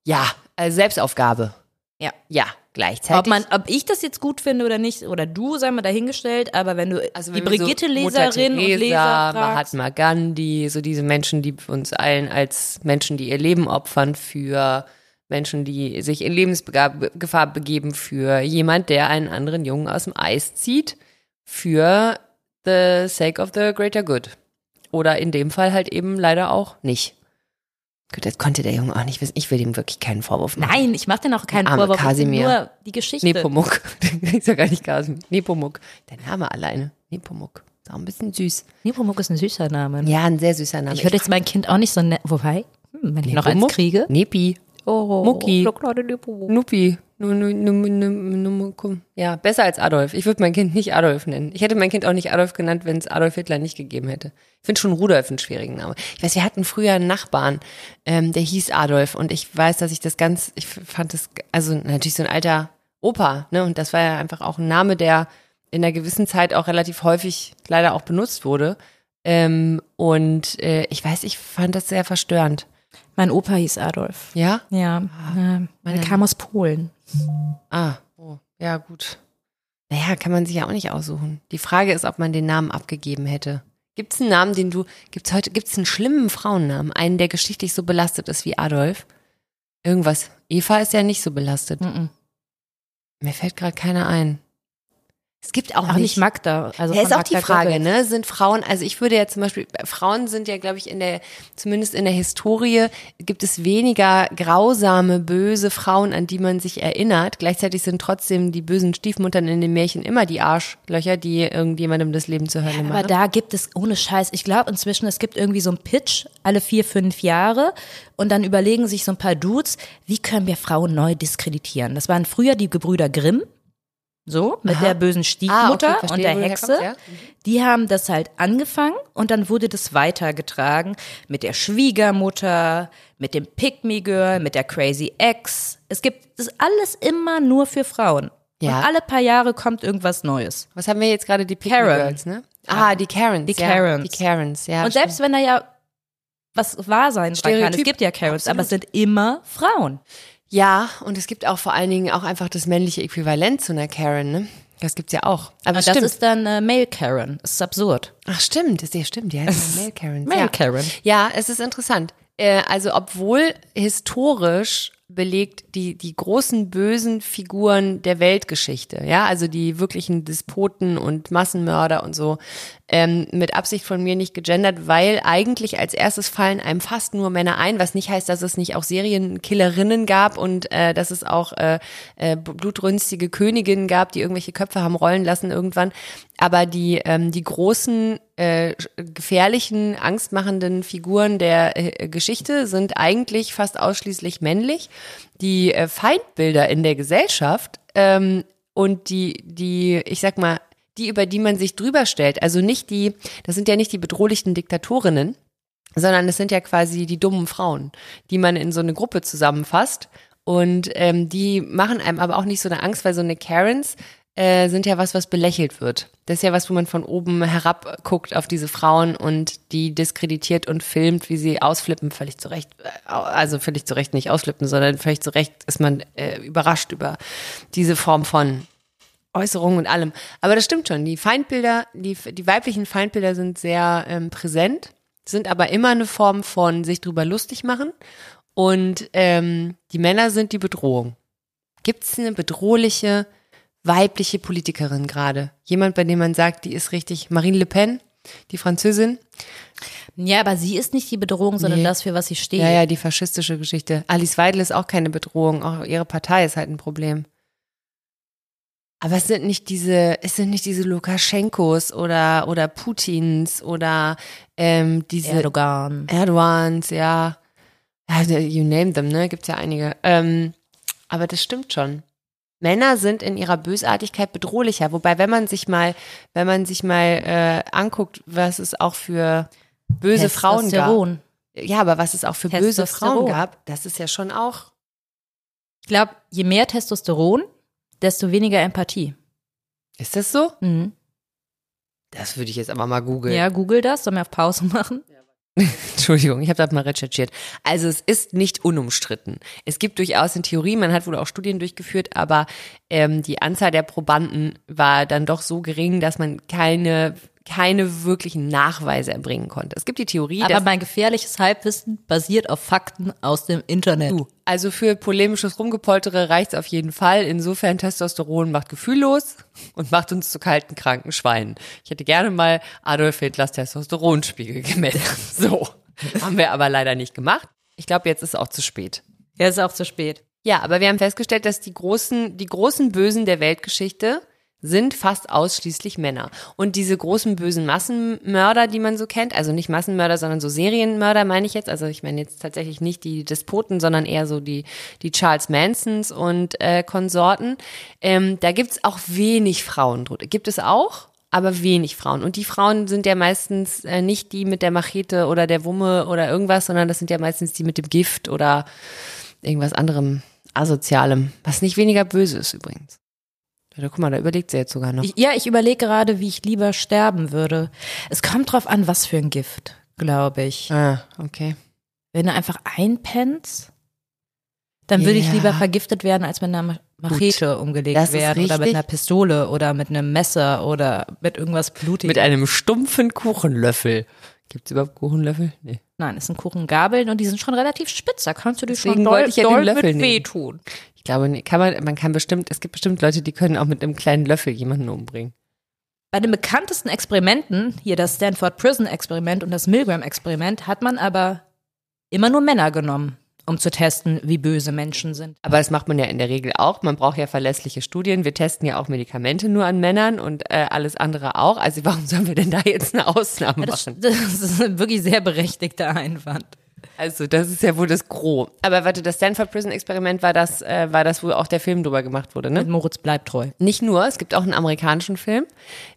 Ja, also Selbstaufgabe. Ja. Ja, Gleichzeitig. Ob, man, ob ich das jetzt gut finde oder nicht, oder du, sei mal dahingestellt, aber wenn du Also die wenn wir Brigitte-Leserin so und Mutter Leser Teresa, fragst, Mahatma Gandhi, so diese Menschen, die uns allen als Menschen, die ihr Leben opfern für Menschen, die sich in Lebensgefahr begeben, für jemand, der einen anderen Jungen aus dem Eis zieht, für the sake of the greater good. Oder in dem Fall halt eben leider auch nicht. Gut, das konnte der Junge auch nicht wissen. Ich will ihm wirklich keinen Vorwurf machen. Nein, ich mache dir noch keinen Arme Vorwurf, Kasimir. nur die Geschichte. Nepomuk. ist ja gar nicht Kasim. Nepomuk. Der Name alleine. Nepomuk. Ist auch ein bisschen süß. Nepomuk ist ein süßer Name. Ja, ein sehr süßer Name. Ich würde jetzt mein Kind auch nicht so nennen, wobei, hm, wenn ich noch eins Nepomuk? kriege. Nepi. Oh, Mucki. Nepomuk. Nuppi. Ja, besser als Adolf. Ich würde mein Kind nicht Adolf nennen. Ich hätte mein Kind auch nicht Adolf genannt, wenn es Adolf Hitler nicht gegeben hätte. Ich finde schon Rudolf einen schwierigen Namen. Ich weiß, wir hatten früher einen Nachbarn, ähm, der hieß Adolf und ich weiß, dass ich das ganz, ich fand das, also natürlich so ein alter Opa, ne? Und das war ja einfach auch ein Name, der in einer gewissen Zeit auch relativ häufig leider auch benutzt wurde. Ähm, und äh, ich weiß, ich fand das sehr verstörend. Mein Opa hieß Adolf. Ja? Ja, äh, er kam aus Polen. Ah, oh, ja, gut. Naja, kann man sich ja auch nicht aussuchen. Die Frage ist, ob man den Namen abgegeben hätte. Gibt es einen Namen, den du, gibt's heute, gibt es einen schlimmen Frauennamen? Einen, der geschichtlich so belastet ist wie Adolf? Irgendwas. Eva ist ja nicht so belastet. Mhm. Mir fällt gerade keiner ein. Es gibt auch, Auch nicht Magda. Also ja, ist auch die Magda Frage, Goebbels. ne? Sind Frauen, also ich würde ja zum Beispiel, Frauen sind ja, glaube ich, in der, zumindest in der Historie, gibt es weniger grausame, böse Frauen, an die man sich erinnert. Gleichzeitig sind trotzdem die bösen Stiefmuttern in den Märchen immer die Arschlöcher, die irgendjemandem das Leben zur Hölle Aber machen. da gibt es ohne Scheiß, ich glaube inzwischen, es gibt irgendwie so einen Pitch alle vier, fünf Jahre und dann überlegen sich so ein paar Dudes, wie können wir Frauen neu diskreditieren. Das waren früher die Gebrüder Grimm, so, mit Aha. der bösen Ah, Stiefmutter okay, verstehe, und der Hexe. ja. Die haben das halt angefangen und dann wurde das weitergetragen mit der Schwiegermutter, mit dem Pick-Me Girl, mit der Crazy Ex. Es gibt das ist alles immer nur für Frauen. Ja. Und alle paar Jahre kommt irgendwas Neues. Was haben wir jetzt gerade? Die Pick Karen. Girls, ne? Ah, die Karens. Die ja. Karens. Die Karens, ja. und selbst wenn da ja was wahr sein kann, es gibt ja Karens, Absolut. aber es sind immer Frauen. Ja, und es gibt auch vor allen Dingen auch einfach das männliche Äquivalent zu einer Karen, ne? Das gibt's ja auch. Aber stimmt. das ist dann äh, Male Karen. Das ist absurd. Ach stimmt, das ja stimmt, die heißt ja Male Karen. Male ja. Karen. Ja, es ist interessant. Äh, also obwohl historisch belegt die, die großen bösen Figuren der Weltgeschichte, ja, also die wirklichen Despoten und Massenmörder und so, ähm, mit Absicht von mir nicht gegendert, weil eigentlich als erstes fallen einem fast nur Männer ein, was nicht heißt, dass es nicht auch Serienkillerinnen gab und äh, dass es auch äh, äh, blutrünstige Königinnen gab, die irgendwelche Köpfe haben rollen lassen irgendwann. Aber die, ähm, die großen, äh, gefährlichen, angstmachenden Figuren der äh, Geschichte sind eigentlich fast ausschließlich männlich. Die äh, Feindbilder in der Gesellschaft ähm, und die, die, ich sag mal, die, über die man sich drüber stellt, also nicht die, das sind ja nicht die bedrohlichen Diktatorinnen, sondern es sind ja quasi die dummen Frauen, die man in so eine Gruppe zusammenfasst. Und ähm, die machen einem aber auch nicht so eine Angst, weil so eine Karens äh, sind ja was, was belächelt wird. Das ist ja was, wo man von oben herab guckt auf diese Frauen und die diskreditiert und filmt, wie sie ausflippen, völlig zu Recht. Äh, Also völlig zu Recht nicht ausflippen, sondern völlig zu Recht ist man äh, überrascht über diese Form von Äußerungen und allem. Aber das stimmt schon. Die Feindbilder, die, die weiblichen Feindbilder sind sehr ähm, präsent, sind aber immer eine Form von sich drüber lustig machen. Und ähm, die Männer sind die Bedrohung. Gibt es eine bedrohliche weibliche Politikerin gerade? Jemand, bei dem man sagt, die ist richtig Marine Le Pen, die Französin? Ja, aber sie ist nicht die Bedrohung, sondern Nee. das, für was sie steht. Ja, ja, die faschistische Geschichte. Alice Weidel ist auch keine Bedrohung, auch ihre Partei ist halt ein Problem. Aber es sind nicht diese, es sind nicht diese Lukaschenkos oder oder Putins oder ähm, diese Erdogan. Erdogans, ja. you name them, ne? Gibt's ja einige. Ähm, aber das stimmt schon. Männer sind in ihrer Bösartigkeit bedrohlicher. Wobei, wenn man sich mal, wenn man sich mal äh, anguckt, was es auch für böse Frauen gab. Testosteron. Ja, aber was es auch für böse. Frauen gab, das ist ja schon auch. Ich glaube, je mehr Testosteron, desto weniger Empathie. Ist das so? Mhm. Das würde ich jetzt aber mal googeln. Ja, google das, soll mir auf Pause machen. Entschuldigung, ich habe das mal recherchiert. Also es ist nicht unumstritten. Es gibt durchaus in Theorie, man hat wohl auch Studien durchgeführt, aber ähm, die Anzahl der Probanden war dann doch so gering, dass man keine keine wirklichen Nachweise erbringen konnte. Es gibt die Theorie, Aber mein gefährliches Halbwissen basiert auf Fakten aus dem Internet. Du, also für polemisches Rumgepoltere reicht's auf jeden Fall. Insofern Testosteron macht gefühllos und macht uns zu kalten, kranken Schweinen. Ich hätte gerne mal Adolf Hitlers Testosteronspiegel gemessen. So. Haben wir aber leider nicht gemacht. Ich glaube, jetzt ist auch zu spät. Ja, ist auch zu spät. Ja, aber wir haben festgestellt, dass die großen, die großen Bösen der Weltgeschichte sind fast ausschließlich Männer. Und diese großen bösen Massenmörder, die man so kennt, also nicht Massenmörder, sondern so Serienmörder meine ich jetzt, also ich meine jetzt tatsächlich nicht die Despoten, sondern eher so die, die Charles Mansons und äh, Konsorten, ähm, da gibt's auch wenig Frauen. Gibt es auch, aber wenig Frauen. Und die Frauen sind ja meistens äh, nicht die mit der Machete oder der Wumme oder irgendwas, sondern das sind ja meistens die mit dem Gift oder irgendwas anderem Asozialem, was nicht weniger böse ist übrigens. Ja, guck mal, da überlegt sie jetzt sogar noch. Ich, ja, ich überlege gerade, wie ich lieber sterben würde. Es kommt drauf an, was für ein Gift, glaube ich. ah, okay. Wenn du einfach einpennst, dann würde ich Ja. lieber vergiftet werden, als mit einer Ma- Machete umgelegt Das werden oder mit einer Pistole oder mit einem Messer oder mit irgendwas Blutiges. Mit einem stumpfen Kuchenlöffel. Gibt's überhaupt Kuchenlöffel? Nee. Nein, es sind Kuchengabeln und die sind schon relativ spitz. Da kannst du dir schon doll, ich ja den doll mit nehmen. wehtun. Ich glaube, kann man, man kann bestimmt, es gibt bestimmt Leute, die können auch mit einem kleinen Löffel jemanden umbringen. Bei den bekanntesten Experimenten, hier das Stanford Prison Experiment und das Milgram Experiment, hat man aber immer nur Männer genommen, um zu testen, wie böse Menschen sind. Aber das macht man ja in der Regel auch. Man braucht ja verlässliche Studien. Wir testen ja auch Medikamente nur an Männern und äh, alles andere auch. Also warum sollen wir denn da jetzt eine Ausnahme Das, machen? das ist ein wirklich sehr berechtigter Einwand. Also das ist ja wohl das Gros. Aber warte, das Stanford Prison Experiment war das, äh, war das, wo auch der Film drüber gemacht wurde, ne? Mit Moritz bleibt treu. Nicht nur, es gibt auch einen amerikanischen Film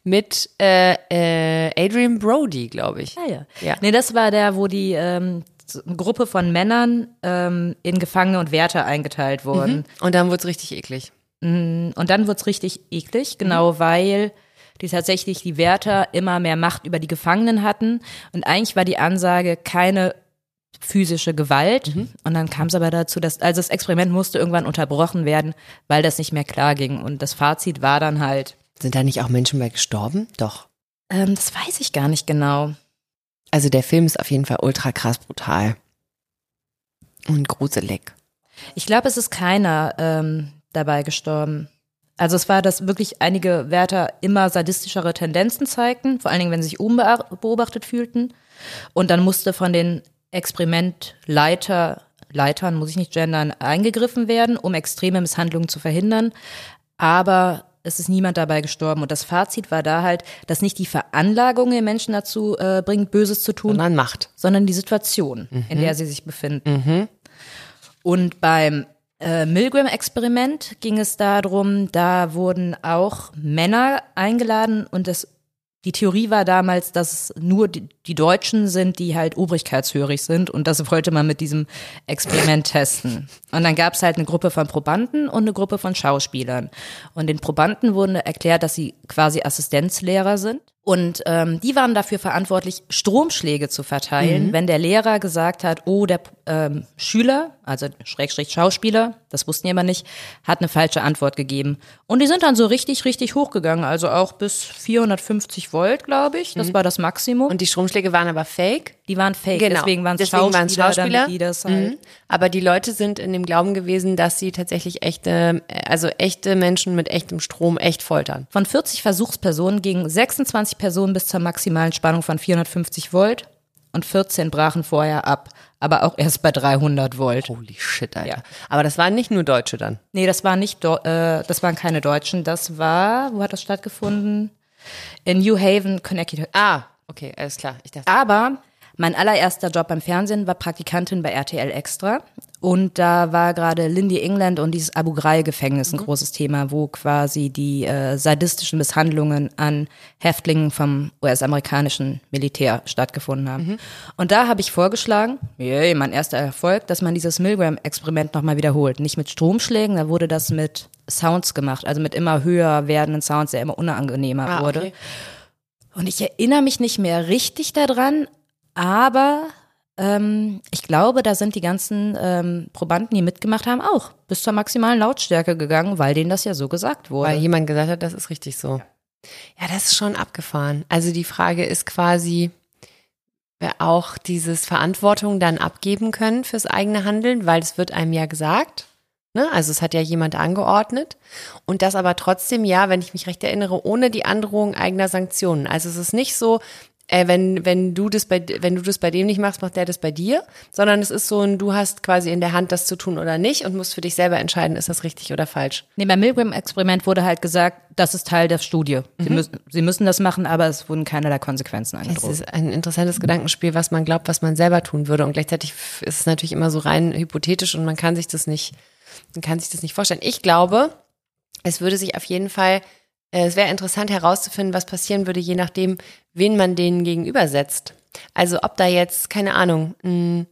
mit äh, äh, Adrian Brody, glaube ich. Ah ja. Ja. Nee, das war der, wo die ähm, Gruppe von Männern ähm, in Gefangene und Wärter eingeteilt wurden. Und dann wurde es richtig eklig. Und dann wird's richtig eklig, genau weil die tatsächlich die Wärter immer mehr Macht über die Gefangenen hatten. Und eigentlich war die Ansage keine physische Gewalt. Und dann kam es aber dazu, dass, also das Experiment musste irgendwann unterbrochen werden, weil das nicht mehr klar ging. Und das Fazit war dann halt, Sind da nicht auch Menschen bei gestorben? Doch. ähm, das weiß ich gar nicht genau. Also der Film ist auf jeden Fall ultra krass brutal. Und gruselig. Ich glaube, es ist keiner ähm, dabei gestorben. Also es war, dass wirklich einige Wärter immer sadistischere Tendenzen zeigten, vor allen Dingen, wenn sie sich unbeobachtet fühlten. Und dann musste von den Experimentleiter, Leitern, muss ich nicht gendern, eingegriffen werden, um extreme Misshandlungen zu verhindern. Aber es ist niemand dabei gestorben. Und das Fazit war da halt, dass nicht die Veranlagung den Menschen dazu äh, bringt, Böses zu tun, Sondern Macht. sondern die Situation, in der sie sich befinden. Und beim äh, Milgram-Experiment ging es darum, da wurden auch Männer eingeladen und das, die Theorie war damals, dass nur die, die Deutschen sind, die halt obrigkeitshörig sind und das wollte man mit diesem Experiment testen. Und dann gab es halt eine Gruppe von Probanden und eine Gruppe von Schauspielern. Und den Probanden wurde erklärt, dass sie quasi Assistenzlehrer sind. Und ähm, die waren dafür verantwortlich, Stromschläge zu verteilen, wenn der Lehrer gesagt hat, oh, der ähm, Schüler, also Schrägstrich Schauspieler, das wussten die aber nicht, hat eine falsche Antwort gegeben. Und die sind dann so richtig, richtig hochgegangen, also auch bis 450 Volt, glaube ich. Das war das Maximum. Und die Stromschläge waren aber fake. Die waren fake, Genau. deswegen waren es Schauspieler, waren's Schauspieler. die das halt. Mhm. Aber die Leute sind in dem Glauben gewesen, dass sie tatsächlich echte, also echte Menschen mit echtem Strom echt foltern. Von 40 Versuchspersonen gingen 26 Personen bis zur maximalen Spannung von 450 Volt und 14 brachen vorher ab, aber auch erst bei 300 Volt. Holy shit, Alter. Ja. Aber das waren nicht nur Deutsche dann. Nee, das war nicht, Do äh, das waren keine Deutschen, das war, wo hat das stattgefunden? In New Haven, Connecticut. Ah, okay, alles klar. Ich dachte, Aber mein allererster Job beim Fernsehen war Praktikantin bei RTL Extra. Und da war gerade Lindy England und dieses Abu Ghraib-Gefängnis ein großes Thema, wo quasi die äh, sadistischen Misshandlungen an Häftlingen vom US-amerikanischen Militär stattgefunden haben. Und da habe ich vorgeschlagen, yay, mein erster Erfolg, dass man dieses Milgram-Experiment nochmal wiederholt. Nicht mit Stromschlägen, da wurde das mit Sounds gemacht, also mit immer höher werdenden Sounds, der immer unangenehmer Ah, wurde. okay. Und ich erinnere mich nicht mehr richtig daran, Aber ähm, ich glaube, da sind die ganzen ähm, Probanden, die mitgemacht haben, auch bis zur maximalen Lautstärke gegangen, weil denen das ja so gesagt wurde. Weil jemand gesagt hat, das ist richtig so. Ja, das ist schon abgefahren. Also die Frage ist quasi, wer auch dieses Verantwortung dann abgeben können fürs eigene Handeln, weil es wird einem ja gesagt. Ne? Also es hat ja jemand angeordnet. Und das aber trotzdem, ja, wenn ich mich recht erinnere, ohne die Androhung eigener Sanktionen. Also es ist nicht so, äh, wenn, wenn du das bei, wenn du das bei dem nicht machst, macht der das bei dir, sondern es ist so ein, du hast quasi in der Hand, das zu tun oder nicht und musst für dich selber entscheiden, ist das richtig oder falsch. Nee, beim Milgram-Experiment wurde halt gesagt, das ist Teil der Studie. Sie, Mhm. müssen, sie müssen das machen, aber es wurden keinerlei Konsequenzen Es angedroht. ist ein interessantes Gedankenspiel, was man glaubt, was man selber tun würde. Und gleichzeitig ist es natürlich immer so rein hypothetisch und man kann sich das nicht, man kann sich das nicht vorstellen. Ich glaube, es würde sich auf jeden Fall, es wäre interessant herauszufinden, was passieren würde, je nachdem, wen man denen gegenübersetzt. Also ob da jetzt, keine Ahnung, ein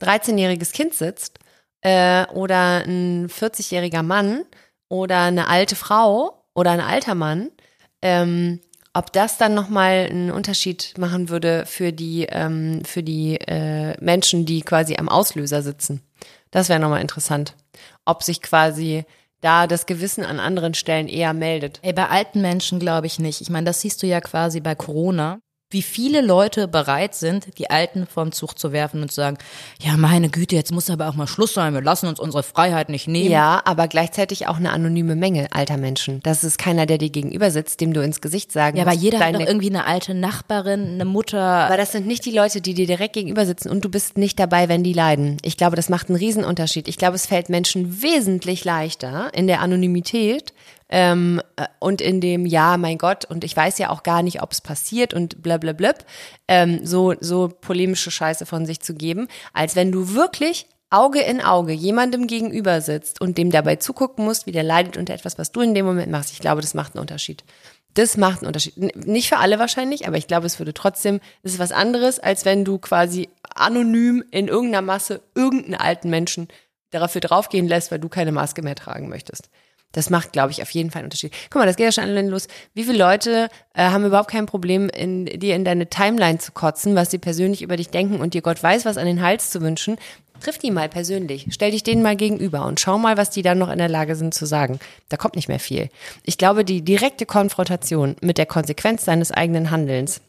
13-jähriges Kind sitzt äh, oder ein 40-jähriger Mann oder eine alte Frau oder ein alter Mann, ähm, ob das dann nochmal einen Unterschied machen würde für die, ähm, für die äh, Menschen, die quasi am Auslöser sitzen. Das wäre nochmal interessant. Ob sich quasi da das Gewissen an anderen Stellen eher meldet. Ey, bei alten Menschen glaube ich nicht. Ich meine, das siehst du ja quasi bei Corona. Wie viele Leute bereit sind, die Alten vom Zug zu werfen und zu sagen, ja, meine Güte, jetzt muss aber auch mal Schluss sein, wir lassen uns unsere Freiheit nicht nehmen. Ja, aber gleichzeitig auch eine anonyme Menge alter Menschen. Das ist keiner, der dir gegenüber sitzt, dem du ins Gesicht sagen Ja, aber musst, jeder hat deine- doch irgendwie eine alte Nachbarin, eine Mutter. Aber das sind nicht die Leute, die dir direkt gegenüber sitzen und du bist nicht dabei, wenn die leiden. Ich glaube, das macht einen Riesenunterschied. Ich glaube, es fällt Menschen wesentlich leichter in der Anonymität ähm, äh, und in dem Ja, mein Gott, und ich weiß ja auch gar nicht, ob es passiert und blablabla, ähm, so, so polemische Scheiße von sich zu geben, als wenn du wirklich Auge in Auge jemandem gegenüber sitzt und dem dabei zugucken musst, wie der leidet unter etwas, was du in dem Moment machst. Ich glaube, das macht einen Unterschied. Das macht einen Unterschied. Nicht für alle wahrscheinlich, aber ich glaube, es würde trotzdem, das ist was anderes, als wenn du quasi anonym in irgendeiner Masse irgendeinen alten Menschen dafür draufgehen lässt, weil du keine Maske mehr tragen möchtest. Das macht, glaube ich, auf jeden Fall einen Unterschied. Guck mal, das geht ja schon allein los. Wie viele Leute äh, haben überhaupt kein Problem, in, dir in deine Timeline zu kotzen, was sie persönlich über dich denken und dir Gott weiß was an den Hals zu wünschen? Triff die mal persönlich. Stell dich denen mal gegenüber und schau mal, was die dann noch in der Lage sind zu sagen. Da kommt nicht mehr viel. Ich glaube, die direkte Konfrontation mit der Konsequenz deines eigenen Handelns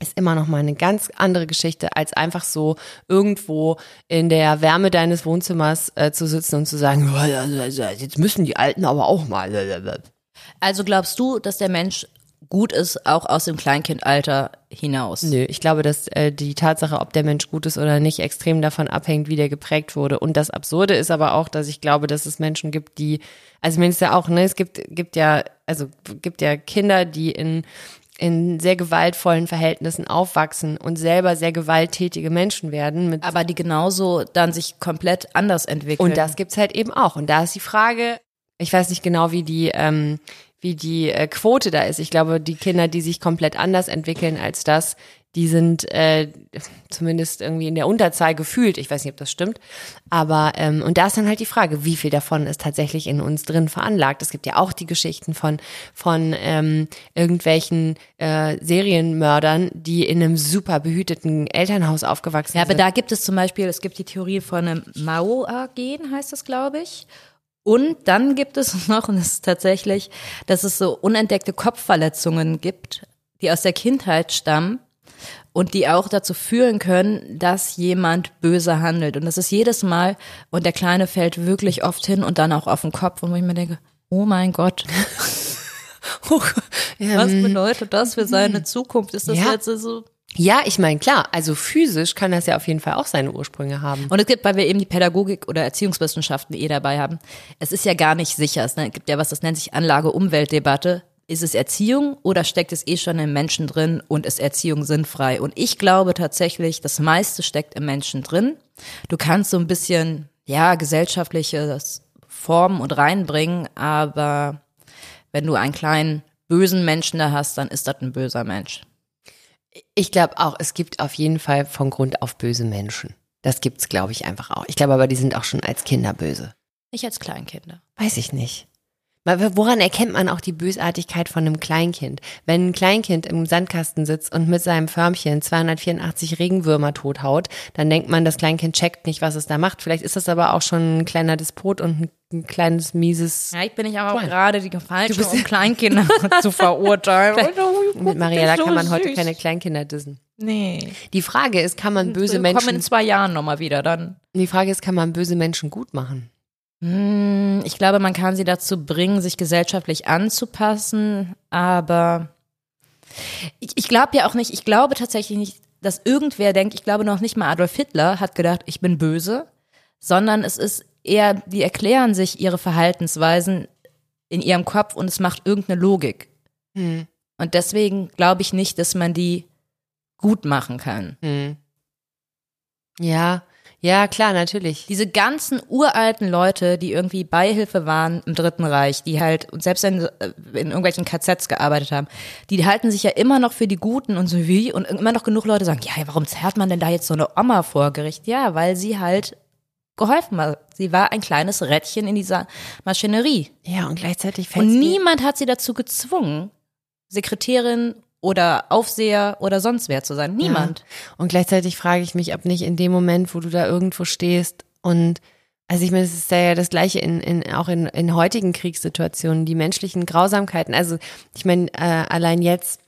ist immer noch mal eine ganz andere Geschichte, als einfach so irgendwo in der Wärme deines Wohnzimmers äh, zu sitzen und zu sagen, "Ja, ja, ja, ja, jetzt müssen die Alten aber auch mal. Also glaubst du, dass der Mensch gut ist, auch aus dem Kleinkindalter hinaus? Nö, ich glaube, dass äh, die Tatsache, ob der Mensch gut ist oder nicht, extrem davon abhängt, wie der geprägt wurde. Und das Absurde ist aber auch, dass ich glaube, dass es Menschen gibt, die, also ist ja auch, ne, es gibt, gibt ja, also gibt ja Kinder, die in in sehr gewaltvollen Verhältnissen aufwachsen und selber sehr gewalttätige Menschen werden Aber die genauso dann sich komplett anders entwickeln. Und das gibt's halt eben auch. Und da ist die Frage, ich weiß nicht genau, wie die, ähm, wie die äh, Quote da ist. Ich glaube, die Kinder, die sich komplett anders entwickeln als das, die sind äh, zumindest irgendwie in der Unterzahl gefühlt. Ich weiß nicht, ob das stimmt. Aber, ähm, und da ist dann halt die Frage, wie viel davon ist tatsächlich in uns drin veranlagt. Es gibt ja auch die Geschichten von, von ähm, irgendwelchen äh, Serienmördern, die in einem super behüteten Elternhaus aufgewachsen Ja, aber sind. da gibt es zum Beispiel, es gibt die Theorie von einem Mao-Gen, heißt das, glaube ich. Und dann gibt es noch, und das ist tatsächlich, dass es so unentdeckte Kopfverletzungen gibt, die aus der Kindheit stammen und die auch dazu führen können, dass jemand böse handelt. Und das ist jedes Mal, und der Kleine fällt wirklich oft hin und dann auch auf den Kopf, und wo ich mir denke, oh mein Gott, was bedeutet das für seine Zukunft? Ist das Ja. jetzt so Ja, ich meine, klar, also physisch kann das ja auf jeden Fall auch seine Ursprünge haben. Und es gibt, weil wir eben die Pädagogik oder Erziehungswissenschaften eh dabei haben, es ist ja gar nicht sicher. Es ne, gibt ja was, das nennt sich Anlage-Umwelt-Debatte. Ist es Erziehung oder steckt es eh schon im Menschen drin und ist Erziehung sinnfrei? Und ich glaube tatsächlich, das meiste steckt im Menschen drin. Du kannst so ein bisschen, ja, gesellschaftliches Formen und reinbringen, aber wenn du einen kleinen bösen Menschen da hast, dann ist das ein böser Mensch. Ich glaube auch, es gibt auf jeden Fall von Grund auf böse Menschen. Das gibt's, glaube ich, einfach auch. Ich glaube aber, die sind auch schon als Kinder böse. Nicht als Kleinkinder. Weiß ich nicht. Woran erkennt man auch die Bösartigkeit von einem Kleinkind? Wenn ein Kleinkind im Sandkasten sitzt und mit seinem Förmchen 284 Regenwürmer tothaut, dann denkt man, das Kleinkind checkt nicht, was es da macht. Vielleicht ist das aber auch schon ein kleiner Despot und ein kleines mieses. Ja, ich bin nicht aber auch gerade die Falsche, um Kleinkinder zu verurteilen. mit Mariella kann man heute keine Kleinkinder dissen. Nee. Die Frage ist, kann man böse Wir Menschen. kommen in zwei Jahren nochmal wieder dann. Die Frage ist, kann man böse Menschen gut machen? Hm, Ich glaube, man kann sie dazu bringen, sich gesellschaftlich anzupassen, aber ich, ich glaube ja auch nicht, ich glaube tatsächlich nicht, dass irgendwer denkt, ich glaube noch nicht mal Adolf Hitler hat gedacht, ich bin böse, sondern es ist eher, die erklären sich ihre Verhaltensweisen in ihrem Kopf und es macht irgendeine Logik. Hm. Und deswegen glaube ich nicht, dass man die gut machen kann. Hm. Ja, ja, klar, natürlich. Diese ganzen uralten Leute, die irgendwie Beihilfe waren im Dritten Reich, die halt, und selbst in, in irgendwelchen KZs gearbeitet haben, die halten sich ja immer noch für die Guten und so wie, und immer noch genug Leute sagen, ja, warum zerrt man denn da jetzt so eine Oma vor Gericht? Ja, weil sie halt geholfen hat. Sie war ein kleines Rädchen in dieser Maschinerie. Ja, und gleichzeitig fällt Und niemand hat sie dazu gezwungen, Sekretärin oder Aufseher oder sonst wer zu sein. Niemand. Und gleichzeitig frage ich mich, ob nicht in dem Moment, wo du da irgendwo stehst und also ich meine, es ist ja das Gleiche in, in auch in, in heutigen Kriegssituationen, die menschlichen Grausamkeiten. Also ich meine, äh, allein jetzt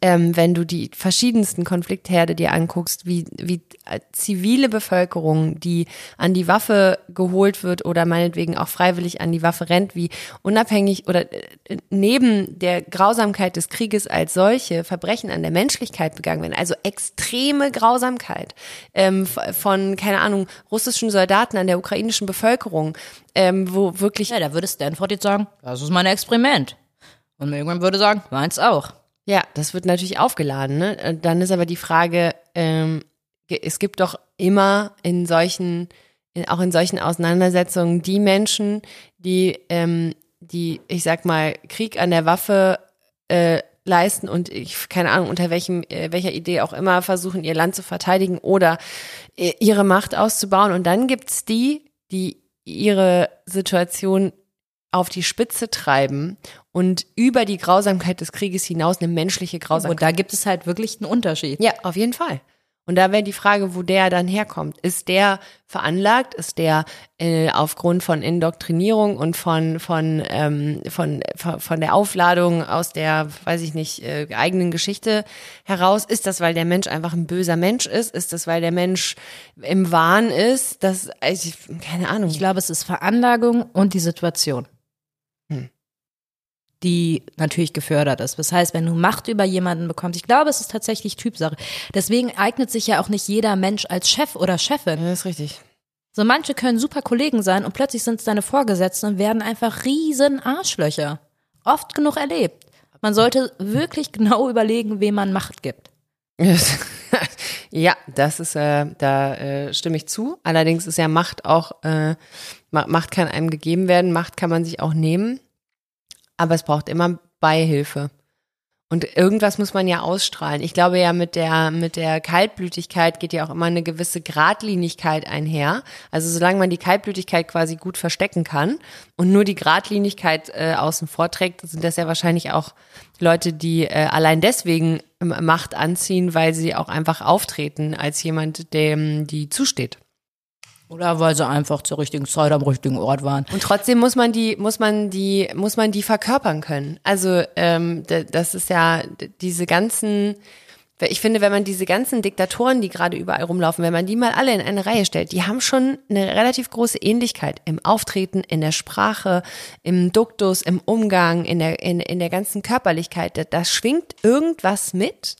ähm, wenn du die verschiedensten Konfliktherde dir anguckst, wie, wie äh, zivile Bevölkerung, die an die Waffe geholt wird oder meinetwegen auch freiwillig an die Waffe rennt, wie unabhängig oder äh, neben der Grausamkeit des Krieges als solche Verbrechen an der Menschlichkeit begangen werden. Also extreme Grausamkeit ähm, von, keine Ahnung, russischen Soldaten an der ukrainischen Bevölkerung, ähm, wo wirklich. Ja, da würde Stanford jetzt sagen, das ist mein Experiment. Und irgendwann würde sagen, meins auch. Ja, das wird natürlich aufgeladen. Ne? Dann ist aber die Frage, ähm, es gibt doch immer in solchen, in, auch in solchen Auseinandersetzungen die Menschen, die, ähm, die, ich sag mal, Krieg an der Waffe äh, leisten und ich keine Ahnung unter welchem äh, welcher Idee auch immer versuchen ihr Land zu verteidigen oder äh, ihre Macht auszubauen und dann gibt's die, die ihre Situation auf die Spitze treiben und über die Grausamkeit des Krieges hinaus eine menschliche Grausamkeit. Und da gibt es halt wirklich einen Unterschied. Ja, auf jeden Fall. Und da wäre die Frage, wo der dann herkommt. Ist der veranlagt? Ist der äh, aufgrund von Indoktrinierung und von von, ähm, von von der Aufladung aus der, weiß ich nicht, äh, eigenen Geschichte heraus? Ist das, weil der Mensch einfach ein böser Mensch ist? Ist das, weil der Mensch im Wahn ist? Das, also, keine Ahnung. Ich glaube, es ist Veranlagung und die Situation die natürlich gefördert ist. Das heißt, wenn du Macht über jemanden bekommst, ich glaube, es ist tatsächlich Typsache. Deswegen eignet sich ja auch nicht jeder Mensch als Chef oder Chefin. Ja, das ist richtig. So manche können super Kollegen sein und plötzlich sind es deine Vorgesetzten und werden einfach riesen Arschlöcher. Oft genug erlebt. Man sollte wirklich genau überlegen, wem man Macht gibt. ja, das ist, äh, da äh, stimme ich zu. Allerdings ist ja Macht auch, äh, Macht kann einem gegeben werden, Macht kann man sich auch nehmen aber es braucht immer Beihilfe. Und irgendwas muss man ja ausstrahlen. Ich glaube ja, mit der, mit der Kaltblütigkeit geht ja auch immer eine gewisse Gradlinigkeit einher. Also solange man die Kaltblütigkeit quasi gut verstecken kann und nur die Gradlinigkeit äh, außen vor trägt, sind das ja wahrscheinlich auch Leute, die äh, allein deswegen Macht anziehen, weil sie auch einfach auftreten als jemand, dem die zusteht. Oder weil sie einfach zur richtigen Zeit am richtigen Ort waren. Und trotzdem muss man die, muss man die, muss man die verkörpern können. Also ähm, das ist ja diese ganzen, ich finde, wenn man diese ganzen Diktatoren, die gerade überall rumlaufen, wenn man die mal alle in eine Reihe stellt, die haben schon eine relativ große Ähnlichkeit im Auftreten, in der Sprache, im Duktus, im Umgang, in der, in, in der ganzen Körperlichkeit. Da, da schwingt irgendwas mit.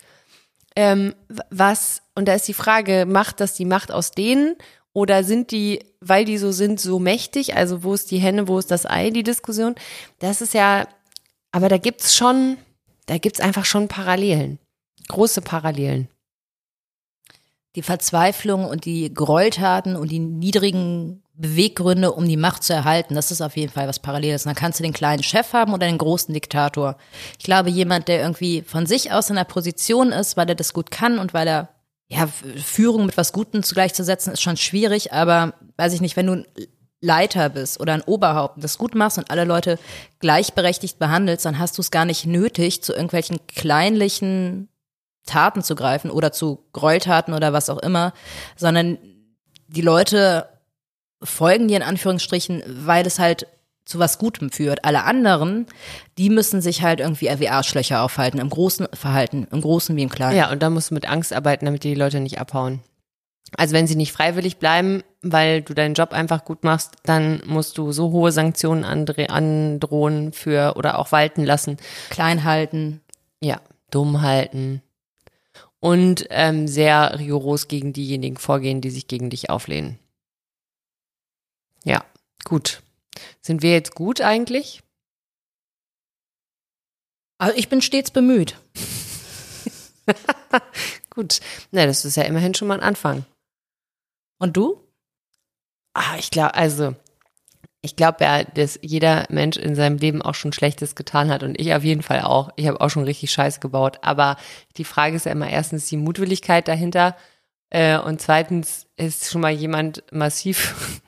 Ähm, was, und da ist die Frage, macht das die Macht aus denen oder sind die, weil die so sind, so mächtig? Also wo ist die Henne, wo ist das Ei, die Diskussion? Das ist ja, aber da gibt's schon, da gibt's einfach schon Parallelen. Große Parallelen. Die Verzweiflung und die Gräueltaten und die niedrigen Beweggründe, um die Macht zu erhalten, das ist auf jeden Fall was Paralleles. Und dann kannst du den kleinen Chef haben oder den großen Diktator. Ich glaube, jemand, der irgendwie von sich aus in einer Position ist, weil er das gut kann und weil er ja, Führung mit was Gutem zugleich zu setzen, ist schon schwierig, aber weiß ich nicht, wenn du Leiter bist oder ein Oberhaupt und das gut machst und alle Leute gleichberechtigt behandelst, dann hast du es gar nicht nötig, zu irgendwelchen kleinlichen Taten zu greifen oder zu Gräueltaten oder was auch immer, sondern die Leute folgen dir in Anführungsstrichen, weil es halt zu was Gutem führt. Alle anderen, die müssen sich halt irgendwie wie Arschlöcher aufhalten, im großen Verhalten, im Großen wie im Kleinen. Ja, und da musst du mit Angst arbeiten, damit die Leute nicht abhauen. Also wenn sie nicht freiwillig bleiben, weil du deinen Job einfach gut machst, dann musst du so hohe Sanktionen androhen für oder auch walten lassen. Klein halten. Ja, dumm halten. Und ähm, sehr rigoros gegen diejenigen vorgehen, die sich gegen dich auflehnen. Ja, gut. Sind wir jetzt gut eigentlich? Also ich bin stets bemüht. gut. Na, das ist ja immerhin schon mal ein Anfang. Und du? Ah, ich glaube, also, ich glaube ja, dass jeder Mensch in seinem Leben auch schon Schlechtes getan hat und ich auf jeden Fall auch. Ich habe auch schon richtig Scheiß gebaut. Aber die Frage ist ja immer erstens die Mutwilligkeit dahinter äh, und zweitens ist schon mal jemand massiv,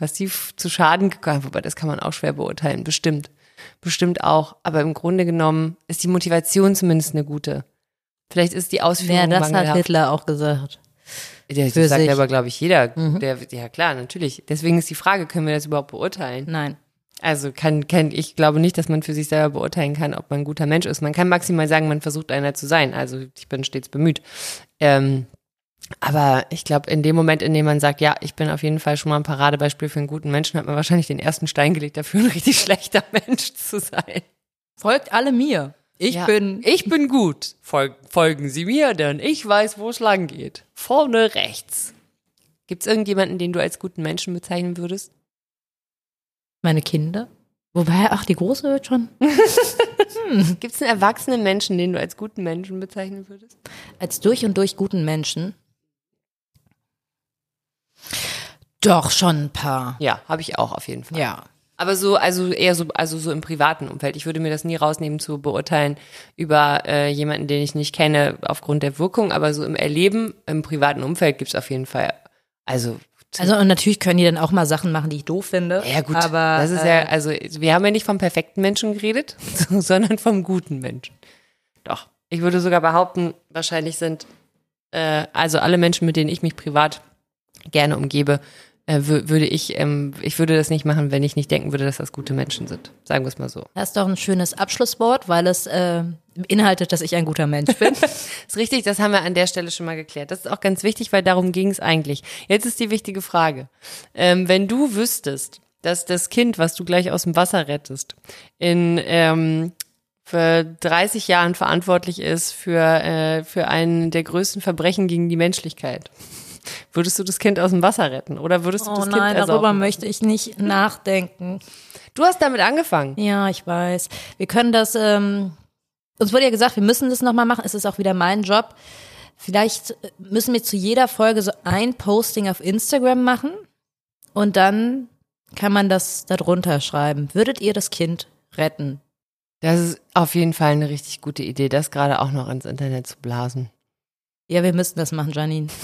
massiv zu Schaden gegangen. Wobei das kann man auch schwer beurteilen, bestimmt, bestimmt auch. Aber im Grunde genommen ist die Motivation zumindest eine gute. Vielleicht ist die Ausführung Ja, das hat mangelhaft. Hitler auch gesagt. Für das sagt sich. aber, glaube ich, jeder. Der, ja, klar, natürlich. Deswegen ist die Frage, können wir das überhaupt beurteilen? Nein. Also kann, kann, ich glaube nicht, dass man für sich selber beurteilen kann, ob man ein guter Mensch ist. Man kann maximal sagen, man versucht einer zu sein. Also ich bin stets bemüht. Ähm, aber ich glaube, in dem Moment, in dem man sagt, ja, ich bin auf jeden Fall schon mal ein Paradebeispiel für einen guten Menschen, hat man wahrscheinlich den ersten Stein gelegt, dafür ein richtig schlechter Mensch zu sein. Folgt alle mir. Ich Ja, bin. ich bin gut. Fol folgen Sie mir, denn ich weiß, wo es lang geht. Vorne rechts. Gibt es irgendjemanden, den du als guten Menschen bezeichnen würdest? Meine Kinder. Wobei, ach, die Große wird schon. Gibt es einen erwachsenen Menschen, den du als guten Menschen bezeichnen würdest? Als durch und durch guten Menschen. Doch, schon ein paar. Ja, habe ich auch auf jeden Fall. Ja. Aber so, also eher so, also so im privaten Umfeld. Ich würde mir das nie rausnehmen zu beurteilen über äh, jemanden, den ich nicht kenne, aufgrund der Wirkung. Aber so im Erleben, im privaten Umfeld gibt's auf jeden Fall. Also Also, und natürlich können die dann auch mal Sachen machen, die ich doof finde. ja gut, Aber, das ist äh, ja, also wir haben ja nicht vom perfekten Menschen geredet, sondern vom guten Menschen. Doch. Ich würde sogar behaupten, wahrscheinlich sind äh, also alle Menschen, mit denen ich mich privat gerne umgebe, äh, wü- würde ich, ähm, ich würde das nicht machen, wenn ich nicht denken würde, dass das gute Menschen sind. Sagen wir es mal so. Das ist doch ein schönes Abschlusswort, weil es äh, beinhaltet, dass ich ein guter Mensch bin. Ist richtig, das haben wir an der Stelle schon mal geklärt. Das ist auch ganz wichtig, weil darum ging es eigentlich. Jetzt ist die wichtige Frage. Ähm, wenn du wüsstest, dass das Kind, was du gleich aus dem Wasser rettest, in ähm, für 30 Jahren verantwortlich ist für, äh, für einen der größten Verbrechen gegen die Menschlichkeit, würdest du das Kind aus dem Wasser retten? Oder würdest du oh das nein, Kind darüber ersaufen? möchte ich nicht nachdenken. Du hast damit angefangen. Ja, ich weiß. Wir können das, ähm, uns wurde ja gesagt, wir müssen das nochmal machen. Es ist auch wieder mein Job. Vielleicht müssen wir zu jeder Folge so ein Posting auf Instagram machen und dann kann man das darunter schreiben. Würdet ihr das Kind retten? Das ist auf jeden Fall eine richtig gute Idee, das gerade auch noch ins Internet zu blasen. Ja, wir müssen das machen, Janine.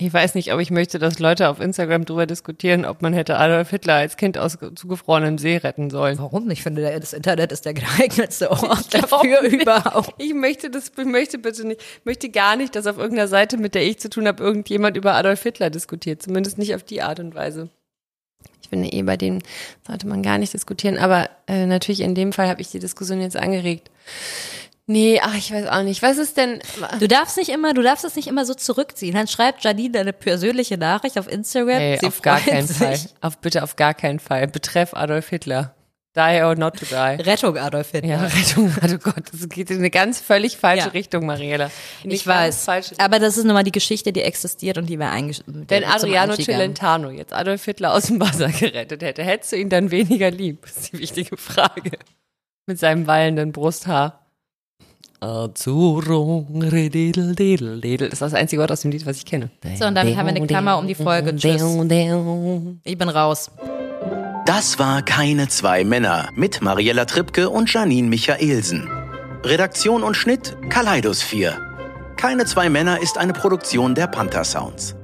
Ich weiß nicht, ob ich möchte, dass Leute auf Instagram darüber diskutieren, ob man hätte Adolf Hitler als Kind aus zugefrorenem See retten sollen. Warum? Ich finde, das Internet ist der geeignetste Ort dafür nicht. überhaupt. Ich möchte das, ich möchte bitte nicht, ich möchte gar nicht, dass auf irgendeiner Seite, mit der ich zu tun habe, irgendjemand über Adolf Hitler diskutiert. Zumindest nicht auf die Art und Weise. Ich finde eh, bei denen sollte man gar nicht diskutieren. Aber äh, natürlich in dem Fall habe ich die Diskussion jetzt angeregt. Nee, ach, ich weiß auch nicht. Was ist denn. Du darfst nicht immer, du darfst es nicht immer so zurückziehen. Dann schreibt Janine eine persönliche Nachricht auf Instagram. Ey, Sie auf gar keinen sich. Fall. Auf bitte auf gar keinen Fall. Betreff Adolf Hitler. Die or not to die. Rettung Adolf Hitler. Ja, Rettung, oh Gott, das geht in eine ganz völlig falsche Ja. Richtung, Mariela. In Ich weiß. Aber das ist nun mal die Geschichte, die existiert und die wir eingeschrieben Wenn Adriano Celentano jetzt Adolf Hitler aus dem Wasser gerettet hätte, hättest du ihn dann weniger lieb? Das ist die wichtige Frage. Mit seinem wallenden Brusthaar. Azzurro, rededel, dedel, dedel. Das ist das einzige Wort aus dem Lied, was ich kenne. So, und damit haben wir eine Klammer um die Folge. Tschüss. Ich bin raus. Das war Keine zwei Männer mit Mariella Trippke und Janine Michaelsen. Redaktion und Schnitt Kaleidos 4. Keine zwei Männer ist eine Produktion der Panther Sounds.